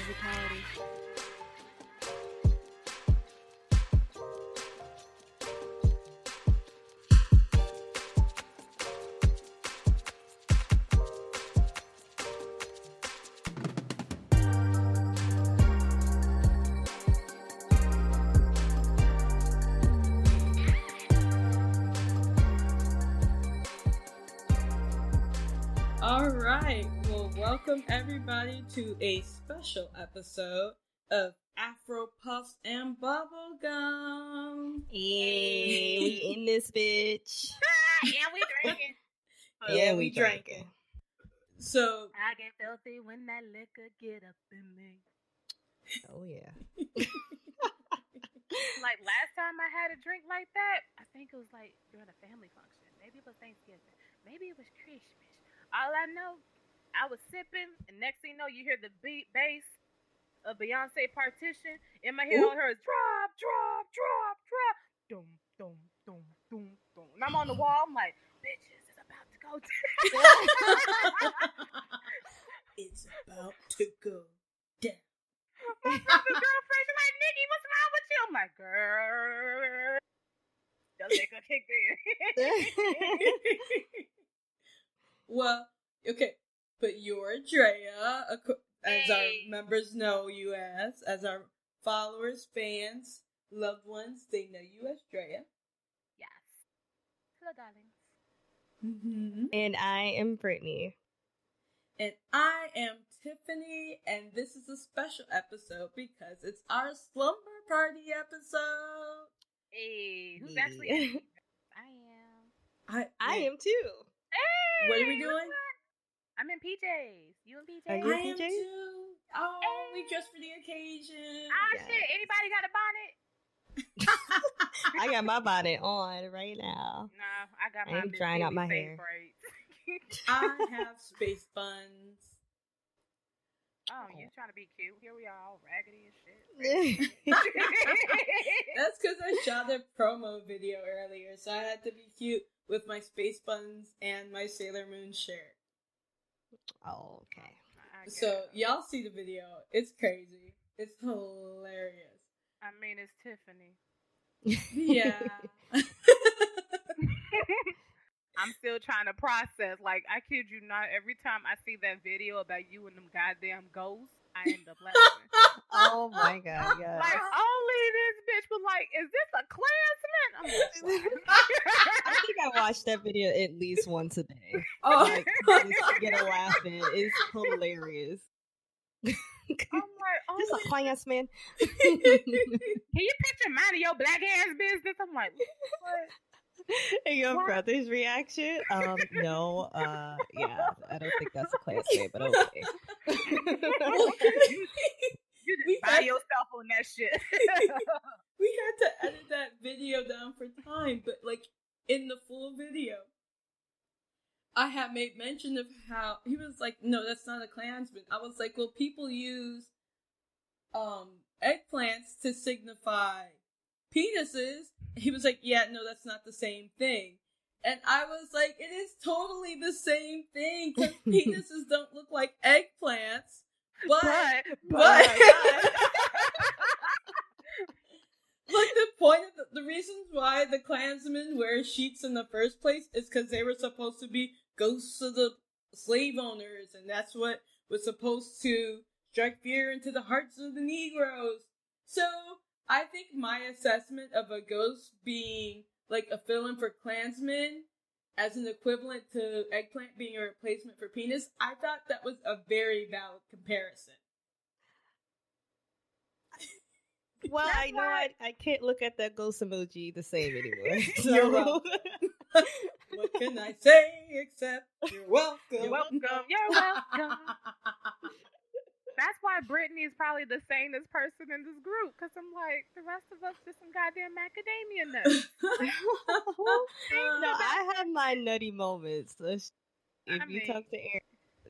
musicality. All right. Well, welcome everybody to a special episode of Afro Puffs and Bubblegum. Hey, we in this bitch. yeah, we drinking. yeah, we oh, drinking. So, I get filthy when that liquor get up in me. Oh yeah. Like last time I had a drink like that, I think it was like during a family function. Maybe it was Thanksgiving. Maybe it was Christmas. All I know, I was sipping, and next thing you know, you hear the beat bass of Beyonce partition. In my head, all I heard is drop, drop, drop, drop. Dum, dum, dum, dum, dum. And I'm on the wall. I'm like, bitches, it's about to go down. it's about to go down. My girlfriend like, Nikki, what's wrong with you? I'm like, girl. The liquor kicked in. well, okay, but you're Drea, ac- as our members know you as, as our followers, fans, loved ones, they know you as Drea. yes. Hello, darlings. Mm-hmm. and I am Brittany. And I am Tiffany, and this is a special episode because it's our slumber party episode. Hey, who's Yeah. actually? in? I am. I I man, am too. Hey, What are we look doing? At that. I'm in PJs. You in PJs? Are you I in am PJs? too. Oh, we dressed for the occasion. Ah, Yes. shit. Anybody got a bonnet? I got my bonnet on right now. No, I got. I'm Miss drying out my hair. braids. I have space buns. oh, you trying to be cute? Here we are, all raggedy and shit. That's because I shot a promo video earlier, so I had to be cute with my space buns and my Sailor Moon shirt. Oh, okay. So y'all see the video. It's crazy. It's hilarious. I mean, it's Tiffany. Yeah. I'm still trying to process. Like, I kid you not, every time I see that video about you and them goddamn ghosts, I end up laughing. oh my god, yeah. like, only this bitch was like, is this a Klansman? I'm like, I think I watched that video at least once a day. oh, Like, just get a laugh in. It's hilarious. I'm like, oh, Just a Klansman. can you picture mind of your black ass business? I'm like, what? and your What? brother's reaction? Um, no, uh, yeah, I don't think that's a class man, but okay. You just We buy yourself on that shit. we had to edit that video down for time, but like in the full video, I had made mention of how he was like, "No, that's not a Klansman." I was like, "Well, people use um eggplants to signify penises." He was like, "Yeah, no, that's not the same thing." And I was like, "It is totally the same thing because penises don't look like eggplants." But, but, but, but, Look, the point of the, the reasons why the Klansmen wear sheets in the first place is because they were supposed to be ghosts of the slave owners, and that's what was supposed to strike fear into the hearts of the Negroes. So, I think my assessment of a ghost being like a fill-in for Klansmen as an equivalent to eggplant being a replacement for penis, I thought that was a very valid comparison. Well, That's I know why- I, I can't look at that ghost emoji the same anymore. You're welcome. what can I say except you're welcome? You're welcome. You're welcome. That's why Brittany is probably the sanest person in this group. Because I'm like, the rest of us just some goddamn macadamia nuts. no, I have my nutty moments. So if I you mean- talk to Aaron,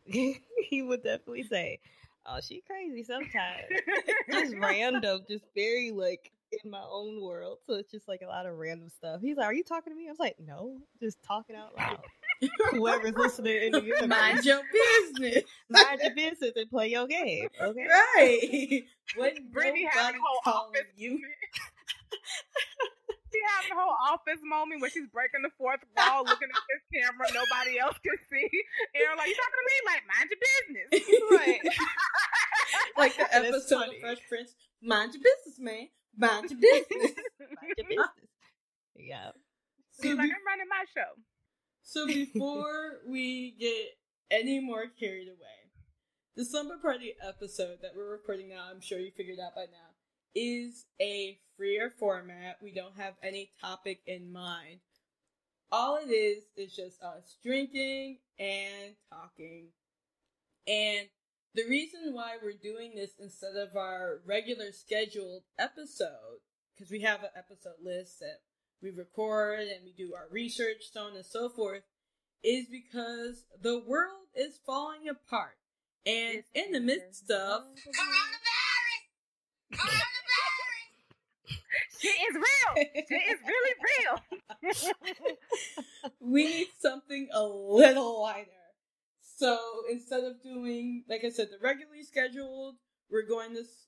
he would definitely say, "Oh, she crazy sometimes." just random, just very like in my own world. So it's just like a lot of random stuff. He's like, "Are you talking to me?" I was like, "No, just talking out loud." Whoever's listening in the universe, Mind your business. mind your business and play your game. Okay. Right. When Brittany nobody a whole office you. She having a whole office moment where she's breaking the fourth wall, looking at this camera, nobody else can see. And I'm like, you talking to me? Like, mind your business. Right. like the episode of Fresh Prince. Mind your business, man. Mind your business. Mind your business. Yeah. So, like, I'm running my show. So before we get any more carried away, the Slumber Party episode that we're recording now, I'm sure you figured out by now, is a freer format. We don't have any topic in mind. All it is is just us drinking and talking. And the reason why we're doing this instead of our regular scheduled episode, because we have an episode list that we record and we do our research, so on and so forth, is because the world is falling apart. And in the midst of Shit is real. Shit is really real. we need something a little lighter. So instead of doing, like I said, the regularly scheduled, we're going to s-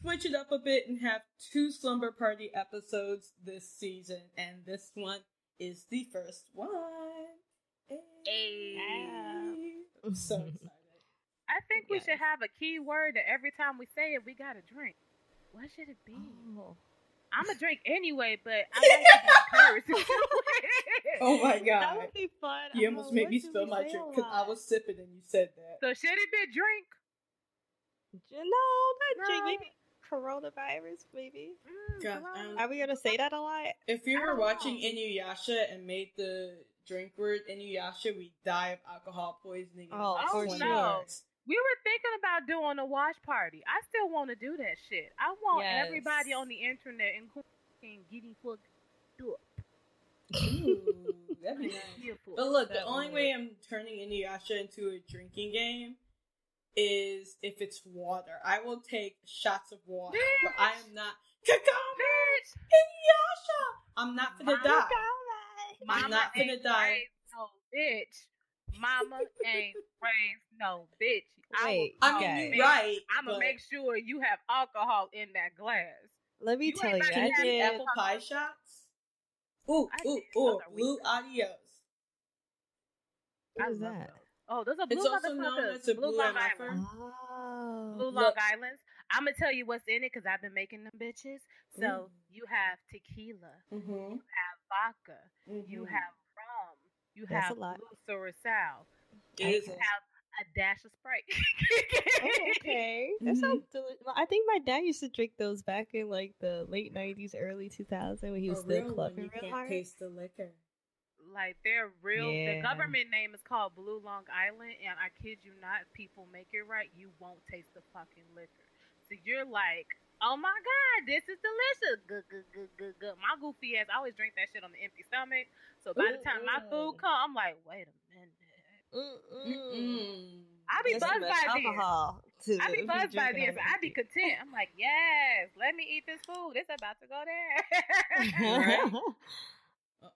switch it up a bit and have two Slumber Party episodes this season. And this one is the first one. Hey. I'm so mm-hmm. excited. I think we should have a key word that every time we say it, we got to drink. What should it be? Oh. I'm a drink anyway, but I like to be encouraged. Oh my god, That would be fun. You almost made me spill my drink because I was sipping and you said that. so should it be drink? No, not drink. No. Maybe coronavirus. Maybe. Mm, God, um, Are we gonna say that a lot? If you were watching know. Inuyasha and made the drink word Inuyasha, we die of alcohol poisoning. in the Oh, next for 20 We were thinking about doing a watch party. I still want to do that shit. I want Yes. everybody on the internet, including getting fucked up. Ooh, that'd be nice. But look, the only way I'm turning Inuyasha into a drinking game is if it's water. I will take shots of water, but I am not. Kagome! Bitch, Inuyasha! I'm not gonna Mama, die. Mama I'm not gonna die. no bitch. Mama ain't raised no bitch. Wait, I will mean, Okay. you're make- right. I'ma make sure you have alcohol in that glass. Let me You tell you, about to Can I you have take did. apple pie shots? Ooh, I ooh, ooh. Blue adios. What I that? those. Oh, those are blue It's also known motherfuckers. as a blue blue Long MFer. Island. Oh. Blue Long Look. Islands. I'm gonna tell you what's in it because I've been making them bitches. So Ooh. you have tequila, Mm-hmm. you have vodka, mm-hmm. you have rum, you That's a have lot. blue Curacao, It is you have a dash of Sprite. Oh, okay. That Mhm. sounds delicious. I think my dad used to drink those back in like the late '90s, early 2000s when he was a still real one. clubbing You real can't hard. taste the liquor. Like they're real. Yeah. The government name is called Blue Long Island, and I kid you not, if people make it right, you won't taste the fucking liquor. So you're like, oh my god, this is delicious. Good, good, good, good, good. My goofy ass, I always drink that shit on the empty stomach. So by the time my food come, I'm like, wait a minute. Mm-mm. I be That's buzzed by this. alcohol. To I be buzzed by this. on I be content. I'm like, yes, let me eat this food. It's about to go there.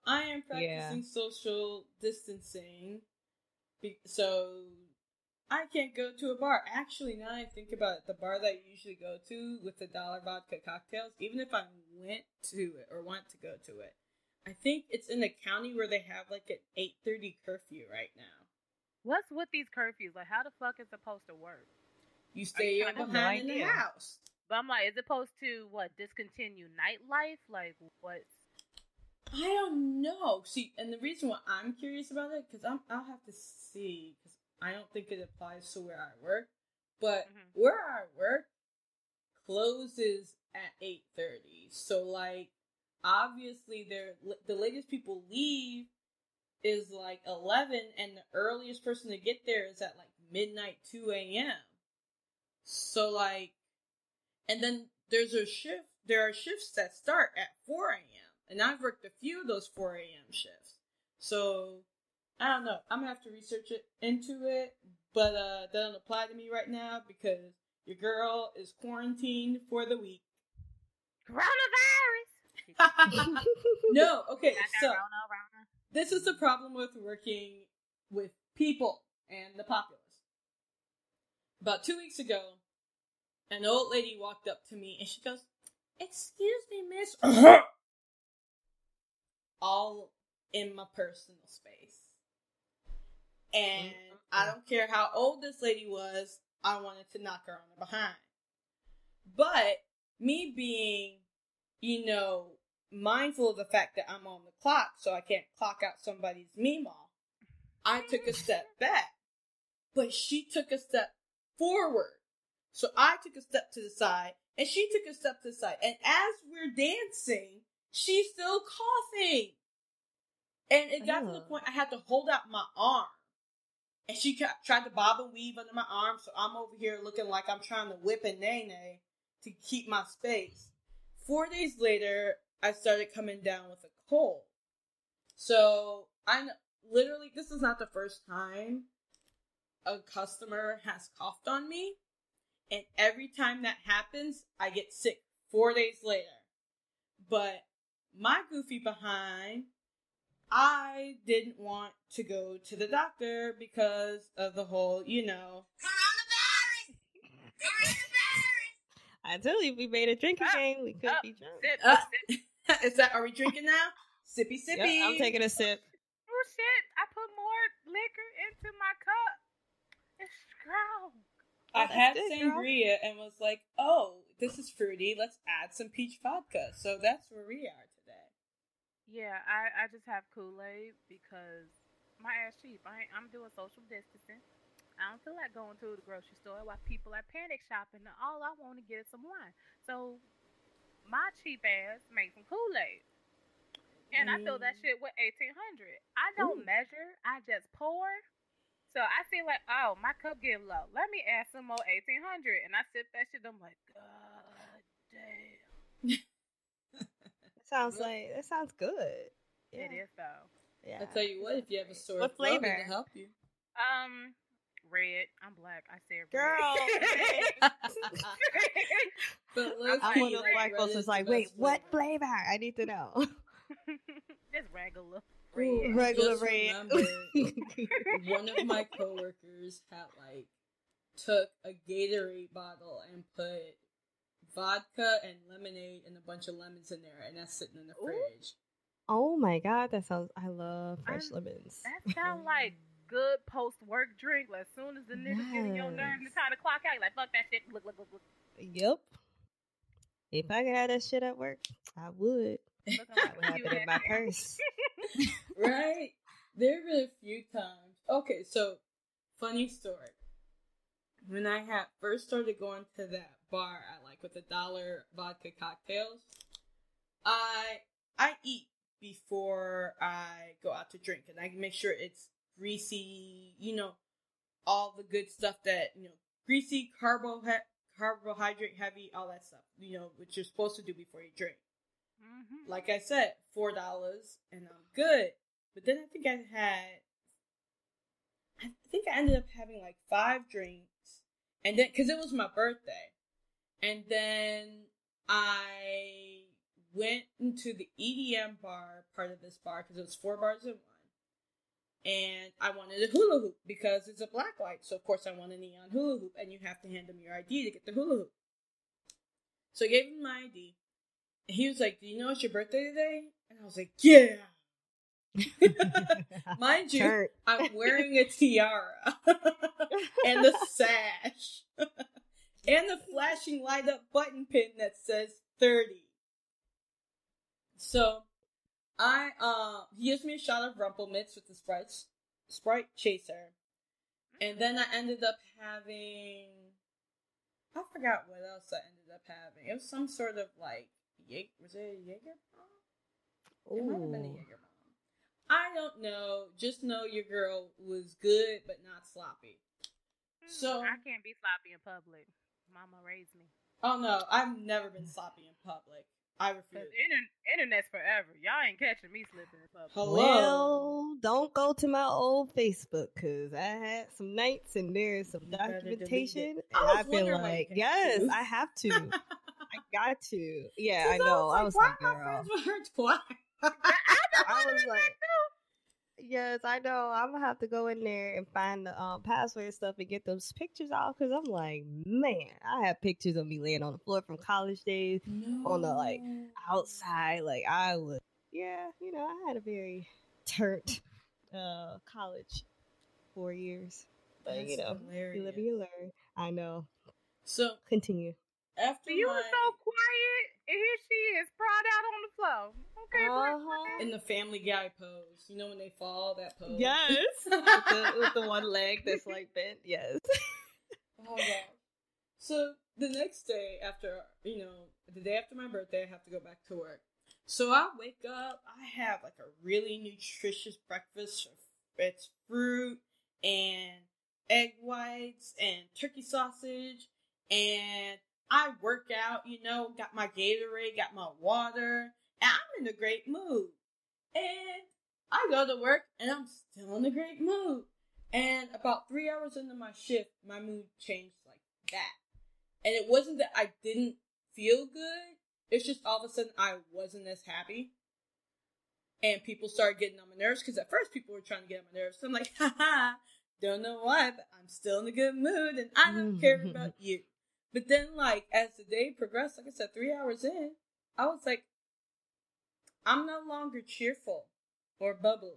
I am Yeah. practicing social distancing, be- so I can't go to a bar. Actually, now I think about it, the bar that I usually go to with the dollar vodka cocktails, even if I went to it or want to go to it, I think it's in a county where they have like an eight thirty curfew right now. What's with these curfews? Like, how the fuck is it supposed to work? You stay to- behind in the house. But I'm like, is it supposed to what discontinue nightlife? Like, what? I don't know. See, and the reason why I'm curious about it because I'm I'll have to see because I don't think it applies to where I work, but Mhm. where I work closes at eight thirty. So like, obviously, they're the latest people leave is like eleven, and the earliest person to get there is at like midnight two a.m. So like, and then there's a shift. There are shifts that start at four a.m. and I've worked a few of those four a.m. shifts. So I don't know. I'm gonna have to research it into it, but uh, that doesn't apply to me right now because your girl is quarantined for the week. Coronavirus. no, okay, so Rona, Rona. this is the problem with working with people and the populace. About two weeks ago, an old lady walked up to me and she goes, Excuse me, miss. All in my personal space. And mm-hmm. I don't care how old this lady was, I wanted to knock her on the behind. But me being, you know, mindful of the fact that I'm on the clock, so I can't clock out somebody's Meemaw, I took a step back. But she took a step forward. So I took a step to the side, and she took a step to the side. And as we're dancing, she's still coughing. And it got to the oh. point I had to hold out my arm. And she ca- tried to bob and weave under my arm, so I'm over here looking like I'm trying to whip a nay nay to keep my space. Four days later, I started coming down with a cold. So I'm literally, this is not the first time a customer has coughed on me, and every time that happens, I get sick four days later. But my goofy behind, I didn't want to go to the doctor because of the whole, you know, I told you if we made a drinking Up, game, we could up, be drunk. Sip, Uh, sip. is that, are we drinking now? Sippy Yep, sippy. I'm taking a sip. Oh shit! I put more liquor into my cup. It's strong. I that's had sangria and was like, oh, this is fruity. Let's add some peach vodka. So that's where we are. Yeah, I, I just have Kool Aid because my ass cheap. I I'm doing social distancing. I don't feel like going to the grocery store while people are panic shopping. All I want to get is some wine. So my cheap ass makes some Kool Aid. And I fill that Mm. shit with 1800. I don't Ooh. measure, I just pour. So I feel like, oh, my cup getting low. Let me add some more 1800. And I sip that shit. I'm like, God damn. That sounds like that sounds good. Yeah. It is though. Yeah. I tell you what, if you have a sore What throat, flavor? it'll help you. Um, red. I'm black. I said red. Girl, but I'm let's I'm be one of those like, white folks is like, wait, best what flavor. flavor? I need to know. Just regular Ooh, red. Regular just red. remember, one of my coworkers had like took a Gatorade bottle and put vodka and lemonade and a bunch of lemons in there, and that's sitting in the Ooh. fridge. oh my god, that sounds. I love fresh I'm- lemons. That sounds like good post work drink. Like, as soon as the niggas get in your nerves, and Yes. it's time to clock out, you're like, fuck that shit. Look, look, look, look. Yep. If I could have that shit at work, I would. Looking I would have it in my purse. right? There have been a few times. Okay, so funny story. When I had first started going to that bar I like with the dollar vodka cocktails, I I eat before I go out to drink and I make sure it's greasy, you know, all the good stuff that, you know, greasy, carbo carbohydrate heavy, all that stuff, you know, which you're supposed to do before you drink Mhm. like I said, four dollars, and I'm good. But then I think I had, I think I ended up having like five drinks, and then because it was my birthday, and then I went into the EDM bar part of this bar because it was four bars in one, and I wanted a hula hoop because it's a black light, so of course I want a neon hula hoop, and you have to hand them your ID to get the hula hoop. So I gave him my ID. And he was like, Do you know it's your birthday today? And I was like, Yeah. Mind you. I'm wearing a tiara and the sash and the flashing light up button pin that says 30. So I uh he gives me a shot of Rumple Minze with the Sprite Sprite chaser. And then I ended up having I forgot what else I ended up having. It was some sort of like Jaeger was it a Jaeger? It might have been a. Jaeger. I don't know. Just know your girl was good but not sloppy. Hmm, so- I can't be sloppy in public. Mama raised me. Oh no, I've never been sloppy in public. I Cause refuse. inter- internet's forever. Y'all ain't catching me slipping in public. Hello. Well, don't go to my old Facebook because I had some nights and there's some You better delete it. documentation. And I was I've been wondering why you like, yes. I have to. I got to. Yeah, I know. I was why like, am I girl. friends with her twice? I was like, Yes, I know. I'm gonna have to go in there and find the um, password and stuff and get those pictures off because I'm like, man, I have pictures of me laying on the floor from college days on the like outside. Like I was, yeah, you know, I had a very turnt uh, college four years, but That's you know, you live and you learn. I know. So Continue. after You my, were so quiet, and here she is, sprawled out on the floor. Okay, Uh-huh. in the Family Guy pose, you know when they fall, that pose. Yes, with, the, with the one leg that's like bent. Yes. Oh god. So the next day after you know, the day after my birthday, I have to go back to work. So I wake up, I have like a really nutritious breakfast. It's fruit and egg whites and turkey sausage and I work out, you know, got my Gatorade, got my water, and I'm in a great mood. And I go to work and I'm still in a great mood. And about three hours into my shift, my mood changed like that. And it wasn't that I didn't feel good, it's just all of a sudden I wasn't as happy. And people started getting on my nerves because at first people were trying to get on my nerves. So I'm like, haha, don't know why, but I'm still in a good mood and I don't care hmm. about you. But then, like, as the day progressed, like I said, three hours in, I was like, I'm no longer cheerful or bubbly.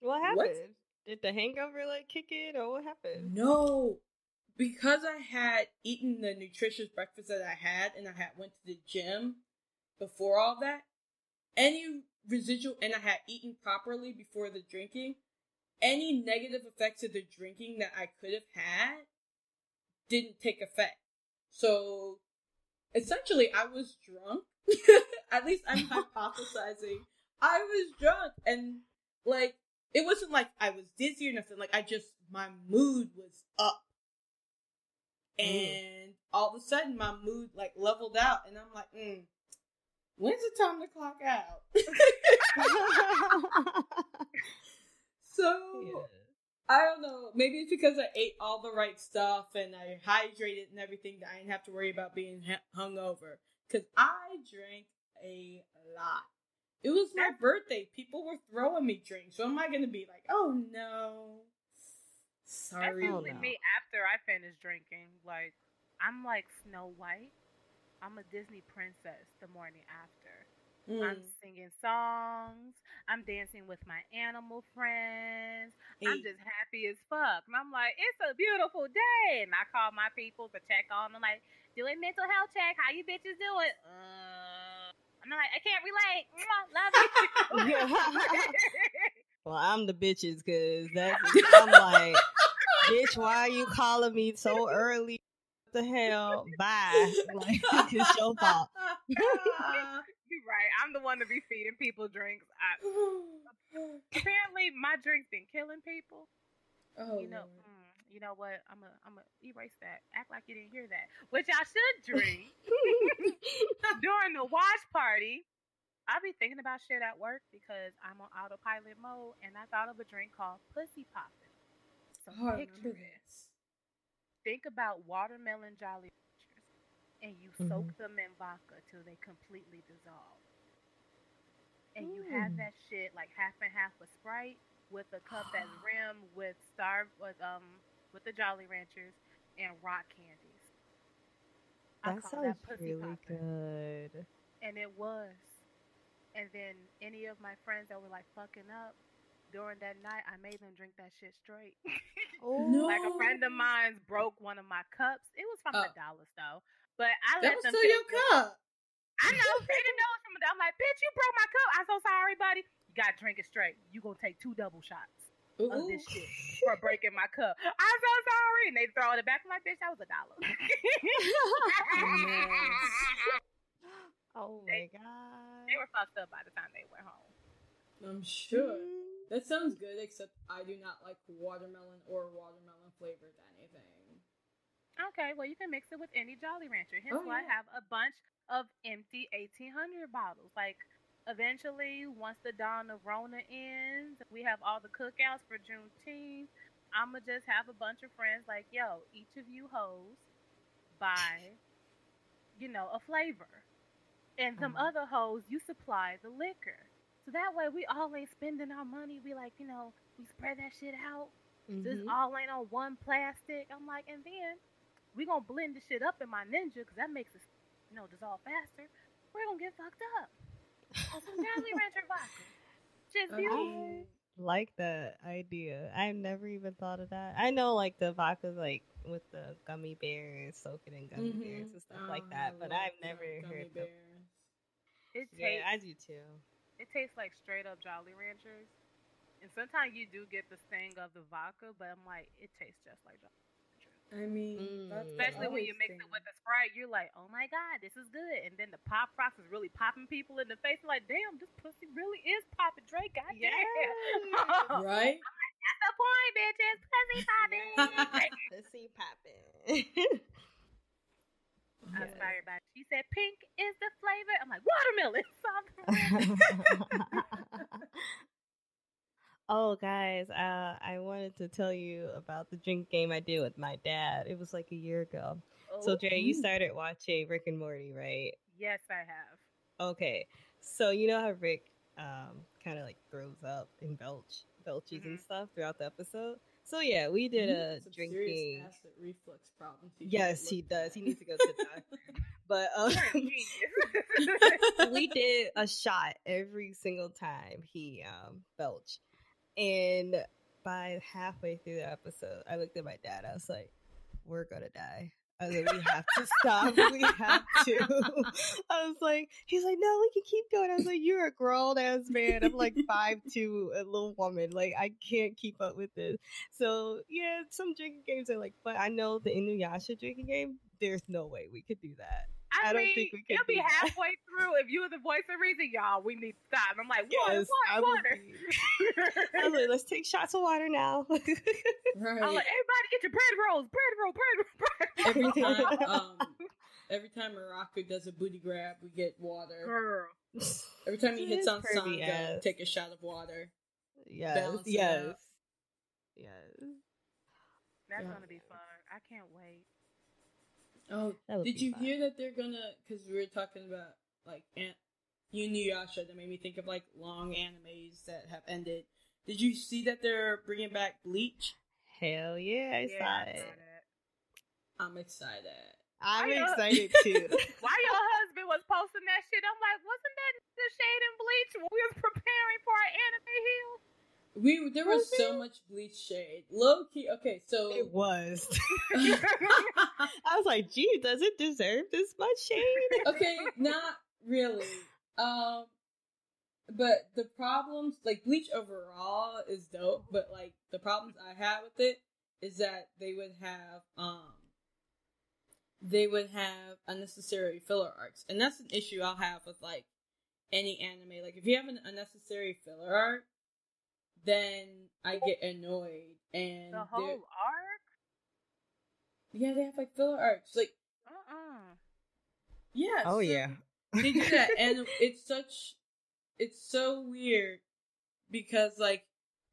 What happened? What? Did the hangover like kick in, or what happened? No, because I had eaten the nutritious breakfast that I had, and I had went to the gym before all that. Any residual, and I had eaten properly before the drinking. Any negative effects of the drinking that I could have had didn't take effect. So, essentially, I was drunk. At least I'm hypothesizing. I was drunk, and like it wasn't like I was dizzy or nothing. Like I just my mood was up, and all of a sudden my mood like leveled out, and I'm like, mm, when's the time to clock out? so I don't know. Maybe it's because I ate all the right stuff and I hydrated and everything that I didn't have to worry about being hu- hungover. Because I drank a lot. It was my birthday. People were throwing me drinks. So am I going to be like, oh no? That's Sorry. usually no. me after I finish drinking. Like, I'm like Snow White. I'm a Disney princess the morning after. I'm Mm. singing songs. I'm dancing with my animal friends. I'm just happy as fuck. And I'm like, it's a beautiful day. And I call my people to check on them, like, doing mental health check. How you bitches doing? Uh, I'm like, I can't relate. Love you. well, I'm the bitches because that's I'm like, bitch, why are you calling me so early? What the hell? Bye. Like it's your fault. You're right. I'm the one to be feeding people drinks. I, apparently, my drink's been killing people. oh, you know, mm, you know what? I'm a, I'm a erase that. Act like you didn't hear that. Which I should drink during the watch party. I'll be thinking about shit at work because I'm on autopilot mode, and I thought of a drink called Pussy Poppin'. So Oh, picture this. Think about watermelon Jolly and you soak them in vodka till they completely dissolve. And you have Mm. that shit like half and half with Sprite with a cup that's rimmed with star with um with the Jolly Ranchers and rock candies. I That call sounds pussy really poppin'. good. And it was. And then any of my friends that were like fucking up during that night, I made them drink that shit straight. Oh, No. like a friend of mine broke one of my cups. It was from Oh. the dollar store, but I That let was them still feel your cup. I know they didn't know it from the. I'm like, bitch, you broke my cup. I'm so sorry, buddy. You gotta drink it straight. You gonna take two double shots of this shit for breaking my cup. I'm so sorry. And they throw it back. I'm like, bitch, that was a dollar. oh my god. they were fucked up by the time they went home. I'm sure. Mm. That sounds good, except I do not like watermelon or watermelon flavored anything. Okay, well, you can mix it with any Jolly Rancher. Hence Oh, why I have a bunch of empty 1800 bottles. Like, eventually, once the dawn of Rona ends, we have all the cookouts for Juneteenth. I'ma just have a bunch of friends like, yo, each of you hoes buy, you know, a flavor. And some Mhm. other hoes, you supply the liquor. So that way we all ain't spending our money. We like, you know, we spread that shit out. Mhm. This all ain't on one plastic. I'm like, and then we gonna blend the shit up in my ninja because that makes it, you know, dissolve faster. We're gonna get fucked up. On some Jolly Rancher vodka. Just Okay. beautiful. like that idea. I've never even thought of that. I know like the vodka like with the gummy bears, soaking in gummy Mhm. bears and stuff Oh, like that, but I've never gummy heard of bears. It tastes, Yeah, I do too. it tastes like straight up Jolly Ranchers. And sometimes you do get the sting of the vodka, but I'm like, it tastes just like Jolly Ranchers. I mean, Mm. Especially when you always mix it with the Sprite, you're like, oh my god, this is good. And then the pop rocks is really popping people in the face. Like, damn, this pussy really is popping Drake. God damn. Yeah. right? That's the point, bitches. Pussy popping. Pussy popping. I was fired by She said pink is the flavor. I'm like, watermelon. oh, guys, uh, I wanted to tell you about the drink game I did with my dad. It was like a year ago. So, Oh, Jay, you started watching Rick and Morty, right? yes, I have. Okay, so you know how Rick um kind of like throws up and belch belches and stuff throughout the episode. So yeah, we did a some drinking. acid reflux problems. He Yes, he does. at. He needs to go to the doctor. But um, You're a genius. we did a shot every single time he um belched, and by halfway through the episode, I looked at my dad. I was like, "We're gonna die." I was like, "We have to stop. We have to." I was like, "He's like, no, we can keep going." I was like, "You're a grown ass man. I'm like five two, a little woman. Like I can't keep up with this." So yeah, some drinking games are like, but I know the Inuyasha drinking game. There's no way we could do that. I, I don't mean, think we could It'll be do that. halfway through. If you were the voice of reason, y'all, we need to stop. And I'm like, water, Yes, I water, would water. be- I was like, let's take shots of water now. Right. I'm like, everybody get your bread rolls, bread roll, bread roll, bread roll. every time, um, every time Miroku does a booty grab, we get water. Girl. Every time he hits on pervy Sango, ass. take a shot of water. yes, yes, yes. That's Yeah. gonna be fun. I can't wait. Oh, That would did be you fun. hear that they're gonna? Because we were talking about like Ant, Inuyasha. That made me think of like long animes that have ended. Did you see that they're bringing back Bleach? Hell yeah, I yeah, saw it. it. I'm excited. I'm I know. excited too. Why your husband was posting that shit? I'm like, wasn't that the shade and bleach when we was preparing for our anime hill? We there was Was so much Bleach shade. Low key. Okay, so it was. I was like, gee, does it deserve this much shade? okay, not really. Um, but the problems, like Bleach overall, is dope. But like the problems I had with it is that they would have um, they would have unnecessary filler arcs, and that's an issue I'll have with like any anime. Like if you have an unnecessary filler arc, then I get annoyed. And The whole arc? yeah, they have like filler arcs, like. Uh-uh. Yeah. Oh so- yeah. they do that and it's such it's so weird because like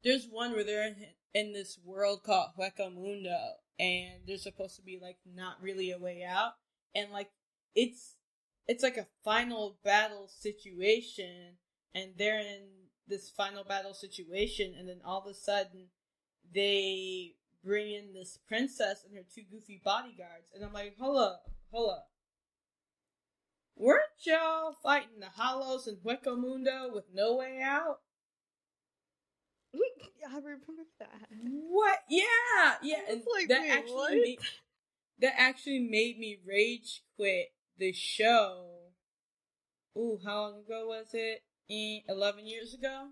there's one where they're in, in this world called Hueco Mundo and there's supposed to be like not really a way out and like it's it's like a final battle situation and they're in this final battle situation and then all of a sudden they bring in this princess and her two goofy bodyguards and I'm like hold up hold up Weren't y'all fighting the Hollows in Hueco Mundo with no way out? I remember that. What? Yeah, yeah. And like, that actually what? made that actually made me rage quit the show. Ooh, how long ago was it? Eh, Eleven years ago.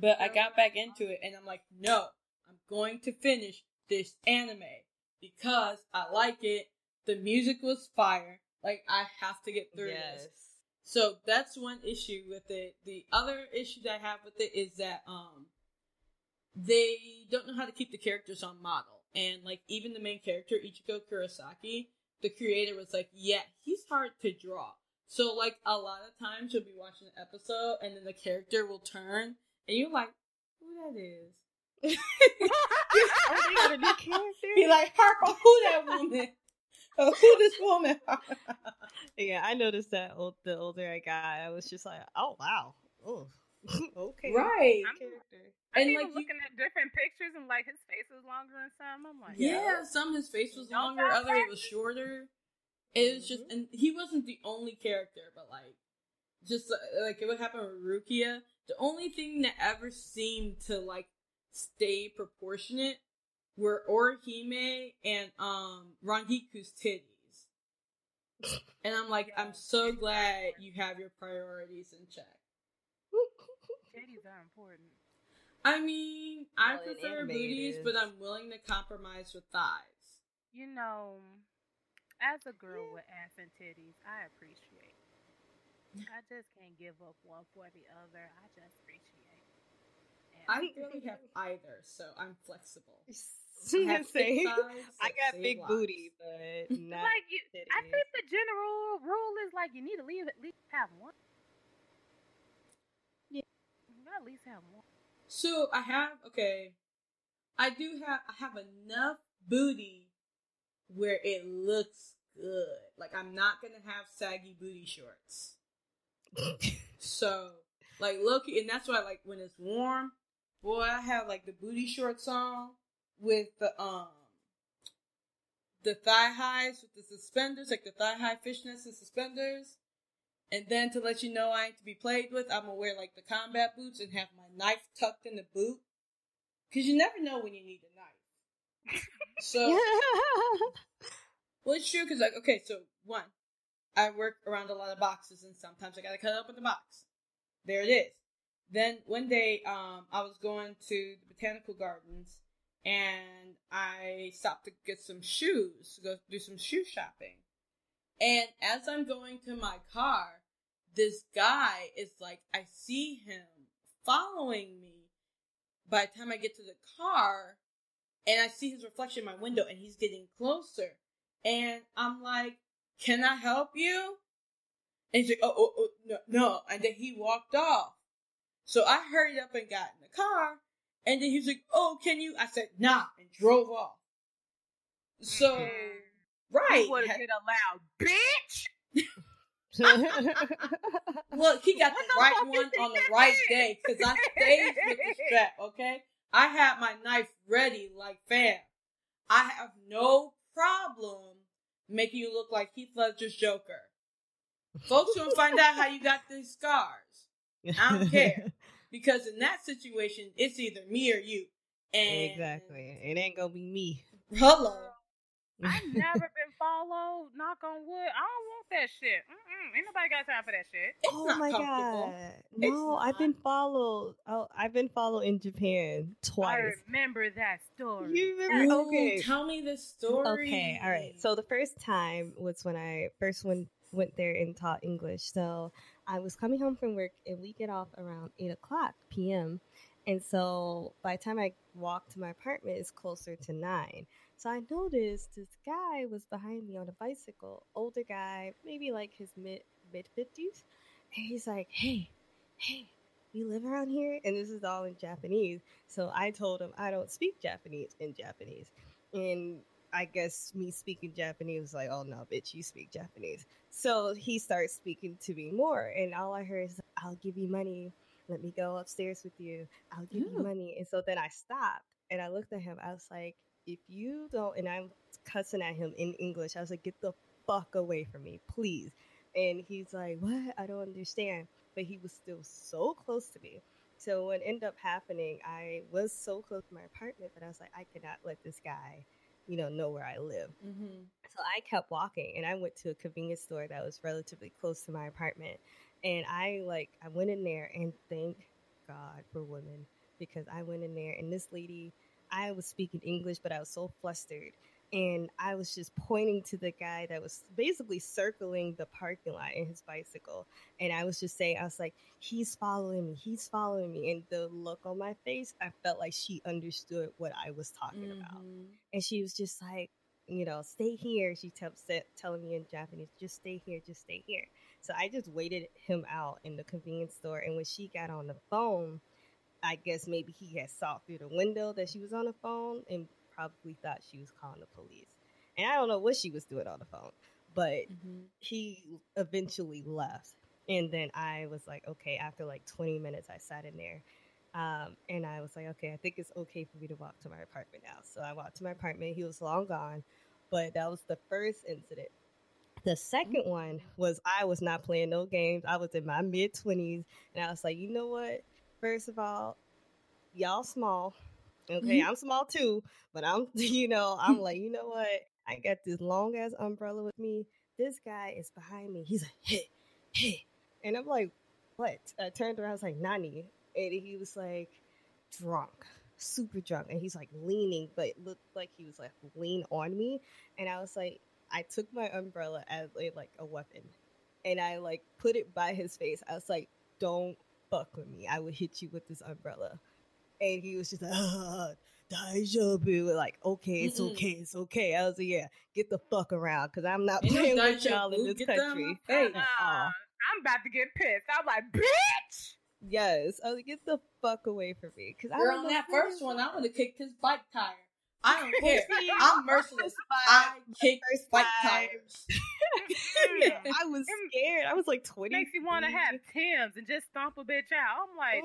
But I got back into it, and I'm like, no, I'm going to finish this anime because I like it. The music was fire. Like I have to get through Yes. this. So that's one issue with it. The other issue that I have with it is that um they don't know how to keep the characters on model. And like even the main character, Ichigo Kurosaki, the creator was like, Yeah, he's hard to draw. So like a lot of times you'll be watching an episode and then the character will turn and you're like, Who that is? Oh, they a new character. Be like, Harper, oh, who that woman? Oh, who this woman? yeah, I noticed that old, the older I got, I was just like, oh wow, oh, okay, Right. I'm- Character. I'm And, even like, you- looking at different pictures and like his face was longer than some. I'm like, Yeah, some his face was longer, other it was shorter. It was just, Mhm. and he wasn't the only character, but like, just uh, like what happened with Rukia. The only thing that ever seemed to like stay proportionate were Orihime and um Rangiku's titties. And I'm like, I'm so glad you have your priorities in check. titties are important. I mean, I Well, in prefer anime it booties, but. I'm willing to compromise with thighs. You know, as a girl with ass and titties, I appreciate. I just can't give up one for the other. I just appreciate. And I barely have either, so I'm flexible. I Same. have thighs I got big lives. booty, but not. like you, I think the general rule is like you need to leave at least have one. Yeah. You gotta at least have one. So I have okay. I do have I have enough booty where it looks good. Like I'm not gonna have saggy booty shorts. So like look, and that's why like when it's warm, boy, I have like the booty shorts on with the um the thigh highs with the suspenders, like the thigh high fishnets and suspenders. And then to let you know I ain't to be played with, I'm gonna wear like the combat boots and have my knife tucked in the boot. Cause you never know when you need a knife. So well, it's true because, like, okay, so one, I work around a lot of boxes, and sometimes I gotta cut in the box. There it is. Then one day, um, I was going to the botanical gardens, and I stopped to get some shoes, to go do some shoe shopping. And as I'm going to my car, this guy is like, I see him following me. By the time I get to the car, and I see his reflection in my window, and he's getting closer. And I'm like, "Can I help you?" And he's like, "Oh, oh, oh no, no!" And then he walked off. So I hurried up and got in the car, and then he was like, "Oh, can you?" I said, "Nah," and drove off. So, Mhm. right, You would have been allowed, bitch. Look, he got What the the right one on the right day because I stayed with the strap, okay? I had my knife ready like fam. I have no problem making you look like Heath Ledger's Joker. Folks gonna find out how you got these scars I don't care. because in that situation, it's either me or you. And exactly. It ain't gonna be me. Hello. I've never been followed. Knock on wood. I don't want that shit. Mm-mm. Ain't nobody got time for that shit. It's oh not my comfortable. god! It's No, I've been followed. Oh, I've been followed in Japan twice. I remember that story. You remember? Ooh, Okay. Tell me the story. Okay, all right. So the first time was when I first went went there and taught English. So I was coming home from work, and we get off around eight o'clock p.m. And so by the time I walk to my apartment, it's closer to nine. So I noticed this guy was behind me on a bicycle, older guy, maybe like his mid mid fifties, and he's like, "Hey, hey, you live around here?" And this is all in Japanese. So I told him I don't speak Japanese in Japanese, and I guess me speaking Japanese was like, "Oh no, bitch, you speak Japanese." So he starts speaking to me more, and all I heard is, "I'll give you money. Let me go upstairs with you. I'll give you money." And so then I stopped and I looked at him. I was like, "If you don't," and I'm cussing at him in English. I was like, "Get the fuck away from me, please." And he's like, "What? I don't understand." But he was still so close to me. So what ended up happening, I was so close to my apartment, but I was like, I cannot let this guy, you know, know where I live. Mm-hmm. So I kept walking and I went to a convenience store that was relatively close to my apartment. And I like I went in there and thank God for women because I went in there and this lady I was speaking English but I was so flustered and I was just pointing to the guy that was basically circling the parking lot in his bicycle and I was just saying I was like he's following me he's following me and the look on my face I felt like she understood what I was talking about Mm-hmm. and she was just like, you know, stay here. She kept telling me in Japanese, just stay here, just stay here. So I just waited him out in the convenience store, and when she got on the phone, I guess maybe he had saw through the window that she was on the phone and probably thought she was calling the police. And I don't know what she was doing on the phone, but Mm-hmm. he eventually left. And then I was like, okay, after like 20 minutes, I sat in there. Um, and I was like, okay, I think it's okay for me to walk to my apartment now. So I walked to my apartment. He was long gone, but that was the first incident. The second one was I was not playing no games. I was in my mid 20s, and I was like, you know what? First of all, y'all small. Okay, mm-hmm. I'm small too, but I'm, you know, I'm like, you know what? I got this long ass umbrella with me. This guy is behind me. He's like, hey, hey. And I'm like, what? I turned around, I was like, Nani. And he was like, drunk, super drunk. And he's like leaning, but it looked like he was like lean on me. And I was like, I took my umbrella as a, like a weapon. And I like put it by his face. I was like, don't fuck with me. I would hit you with this umbrella. And he was just like, ah. Like, okay, it's Mm-mm. okay, it's okay. I was like, yeah, get the fuck around because I'm not no playing with y'all in this Get that out country. At Uh. I'm about to get pissed. I'm like, bitch. Yes, I was like, get the fuck away from me. Because I Girl, don't on that first one, I'm gonna kick his bike tire. I don't care. I'm merciless. I kick first bike time. tires. Mm. I was scared. I was like 20. Makes you want to have Timbs and just stomp a bitch out. I'm like,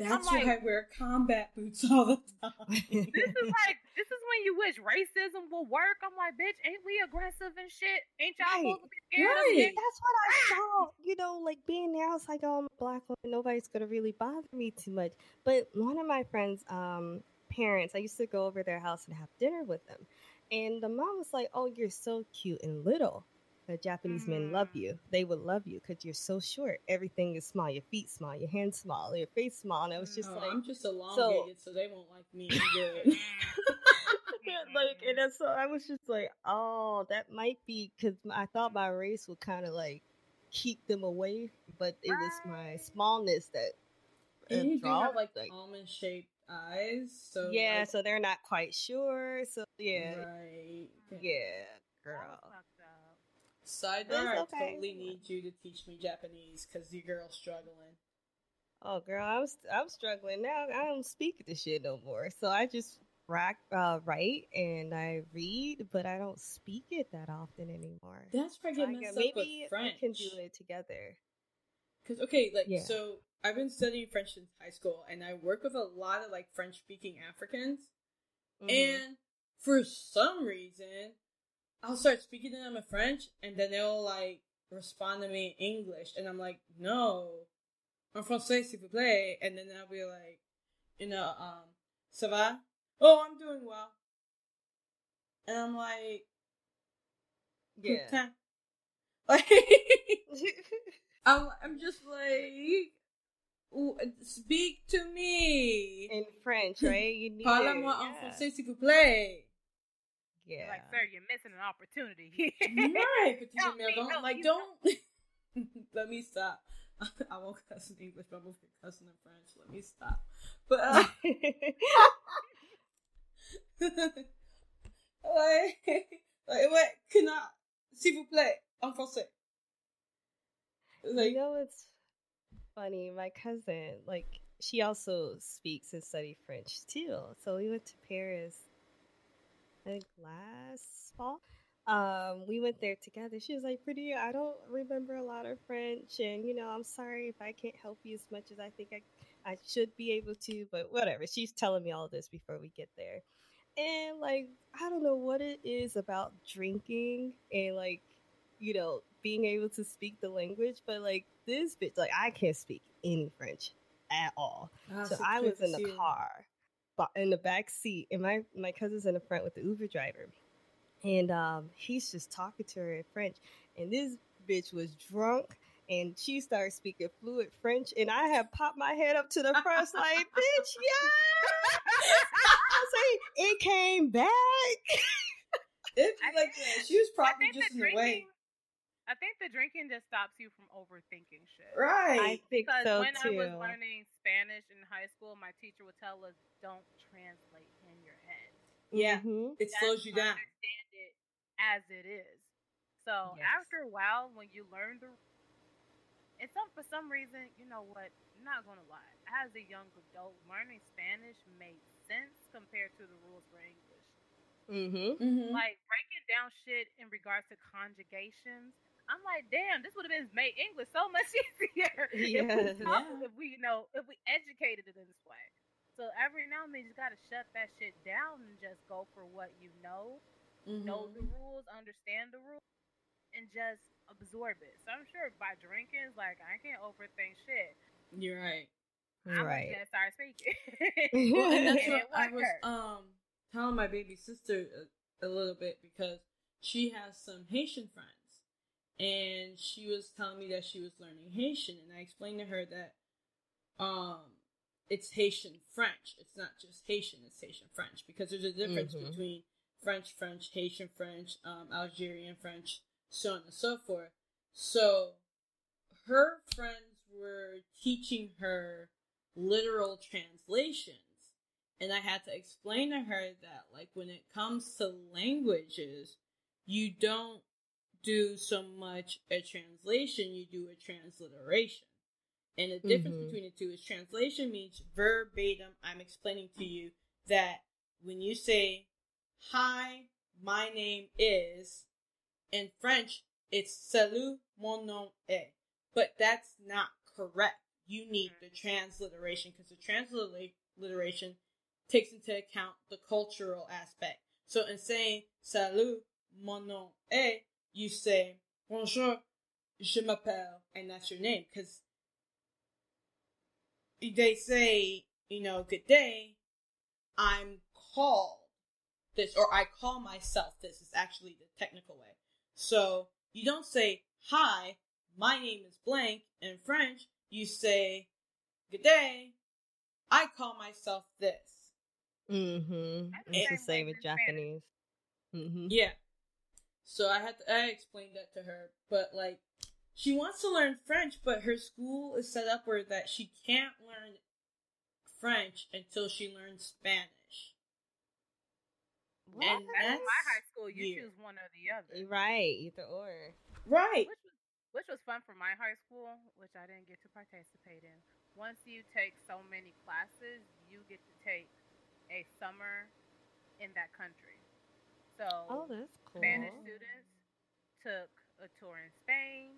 That's I'm why like- I wear combat boots all the time. this is like, this is when you wish racism will work. I'm like, bitch, ain't we aggressive and shit? Ain't y'all Right. supposed to be scared Right. of shit? That's what I saw. You know, like being there, I was like, oh, I'm a black woman. Nobody's gonna really bother me too much. But one of my friends' um, parents, I used to go over their house and have dinner with them, and the mom was like, "Oh, you're so cute and little. The Japanese men love Mm. you. They would love you because you're so short. Everything is small. Your feet small. Your hands small. Your face small." And I was just Oh, like, I'm just elongated, so, they won't like me. Like, and that's so I was just like, oh, that might be because I thought my race would kind of like keep them away, but it was my smallness that uh, and you do have like, almond shaped eyes, so yeah, like, so they're not quite sure. So yeah, right. yeah, girl. fucked up. Side It's note, I totally need you to teach me Japanese because your girl's struggling. Oh, girl, I'm I'm struggling now. I don't speak the shit no more, so I just rock, uh, write and I read, but I don't speak it that often anymore. That's where I So get messed guess up maybe with French. I can do it together. Cause okay, like Yeah. so I've been studying French since high school, and I work with a lot of like French speaking Africans, Mhm. and for some reason, I'll start speaking to them in French, and then they'll like respond to me in English, and I'm like, no, en français s'il vous plaît, and then I'll be like, you know, um, ça va? Oh, I'm doing well, and I'm like, yeah. "Putain." like. I'm, I'm just like, "Ooh, speak to me. in French, right? You need Parle-moi en français, s'il vous plaît. Yeah. Like, sir, you're missing an opportunity. right, petite Help mère, don't help like me, don't. Let me stop. I won't cuss in English, but I'm gonna cuss in French. Let me stop. But uh, like, like, what? Can I, s'il vous plaît, en français? Like, you know what's funny? My cousin, like, she also speaks and studied French too. So we went to Paris, I think last fall. Um, we went there together. She was like, "Pretty, I don't remember a lot of French, and you know, I'm sorry if I can't help you as much as I think I I should be able to, but whatever." She's telling me all this before we get there, and like, I don't know what it is about drinking and like you know, being able to speak the language, but like this bitch, like I can't speak any French at all. ah, so c'est I was in the difficile. car, but in the back seat, and my my cousin's in the front with the Uber driver, and um, he's just talking to her in French, and this bitch was drunk. And she started speaking fluent French, and I had popped my head up to the front, like, bitch, yeah. I say, it came back. It's I like think- that. She was probably just the in the way. Drinking. I think the drinking just stops you from overthinking shit. Right. I think Because so when too. I was learning Spanish in high school, my teacher would tell us, "Don't translate in your head. yeah. Mhm. It slows you down. Understand it as it is." So Yes. after a while, when you learn the, and some for some reason, you know what? I'm not gonna lie. As a young adult, learning Spanish made sense compared to the rules for English. Mm-hmm. Mm-hmm. Like breaking down shit in regards to conjugations. I'm like, damn, this would have been made English so much easier if, we talk- Yeah. if we, you know, if we educated it in this way. So every now and then, you just gotta shut that shit down and just go for what you know, Mm-hmm. know the rules, understand the rules, and just absorb it. So I'm sure by drinking, it's like I can't overthink shit. You're right. I'm Right. just gonna start speaking. Well, and that's what I was um telling my baby sister a, a little bit because she has some Haitian friends, and she was telling me that she was learning Haitian, and I explained to her that um it's Haitian French. It's not just Haitian; it's Haitian French because there's a difference Mhm. between French French, Haitian French, um, Algerian French, so on and so forth. So her friends were teaching her literal translations and i had to explain to her that like when it comes to languages you don't do so much a translation you do a transliteration and the difference Mhm. between the two is translation means verbatim i'm explaining to you that when you say hi my name is in french it's salut mon nom est but that's not correct. You need the transliteration because the transliteration takes into account the cultural aspect. So in saying salut, mon nom est, you say bonjour, je m'appelle, and that's your name because they say, you know, good day, I'm called this, or I call myself this is actually the technical way. So you don't say, hi, my name is blank. In French, you say, good day, I call myself this. Mm-hmm. It's the same same with in Japanese. Mm-hmm. Yeah. So I had to, I explained that to her, but like, she wants to learn French, but her school is set up where that she can't learn French until she learns Spanish. And That's that's my high school. You choose one or the other. Right, either or. Right. Which was, which was fun for my high school, which I didn't get to participate in. Once you take so many classes, you get to take a summer in that country. So Oh, that's cool. Spanish students took a tour in Spain,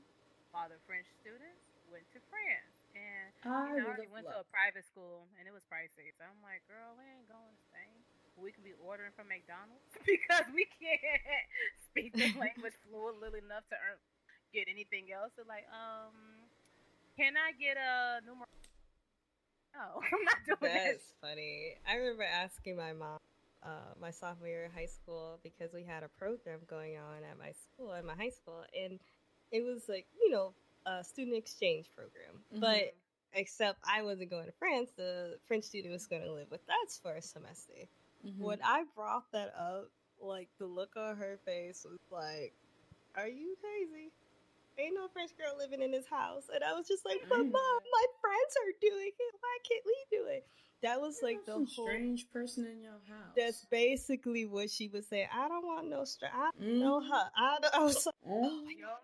while the French students went to France. And I you know, I already have went to a private school and it was pricey. So I'm like, girl, we ain't going to Spain. We can be ordering from McDonald's because we can't speak the language fluently enough to earn, get anything else. So like, um, can I get a numero? No, I'm not doing that. That's funny. I remember asking my mom, uh, my sophomore year of high school, because we had a program going on at my school, at my high school, and it was like, you know, a student exchange program. Mhm. But except I wasn't going to France, the French student was going to live with us for a semester. Mhm. When I brought that up, like the look on her face was like, "Are you crazy? Ain't no French girl living in this house." And I was just like, "But Mm. mom, my friends are doing it. Why can't we do it?" That was You like the some whole. strange person in your house. That's basically what she was saying. I don't want no stra. I don't know Mhm. her. I, don't, I was like, Oh, Your,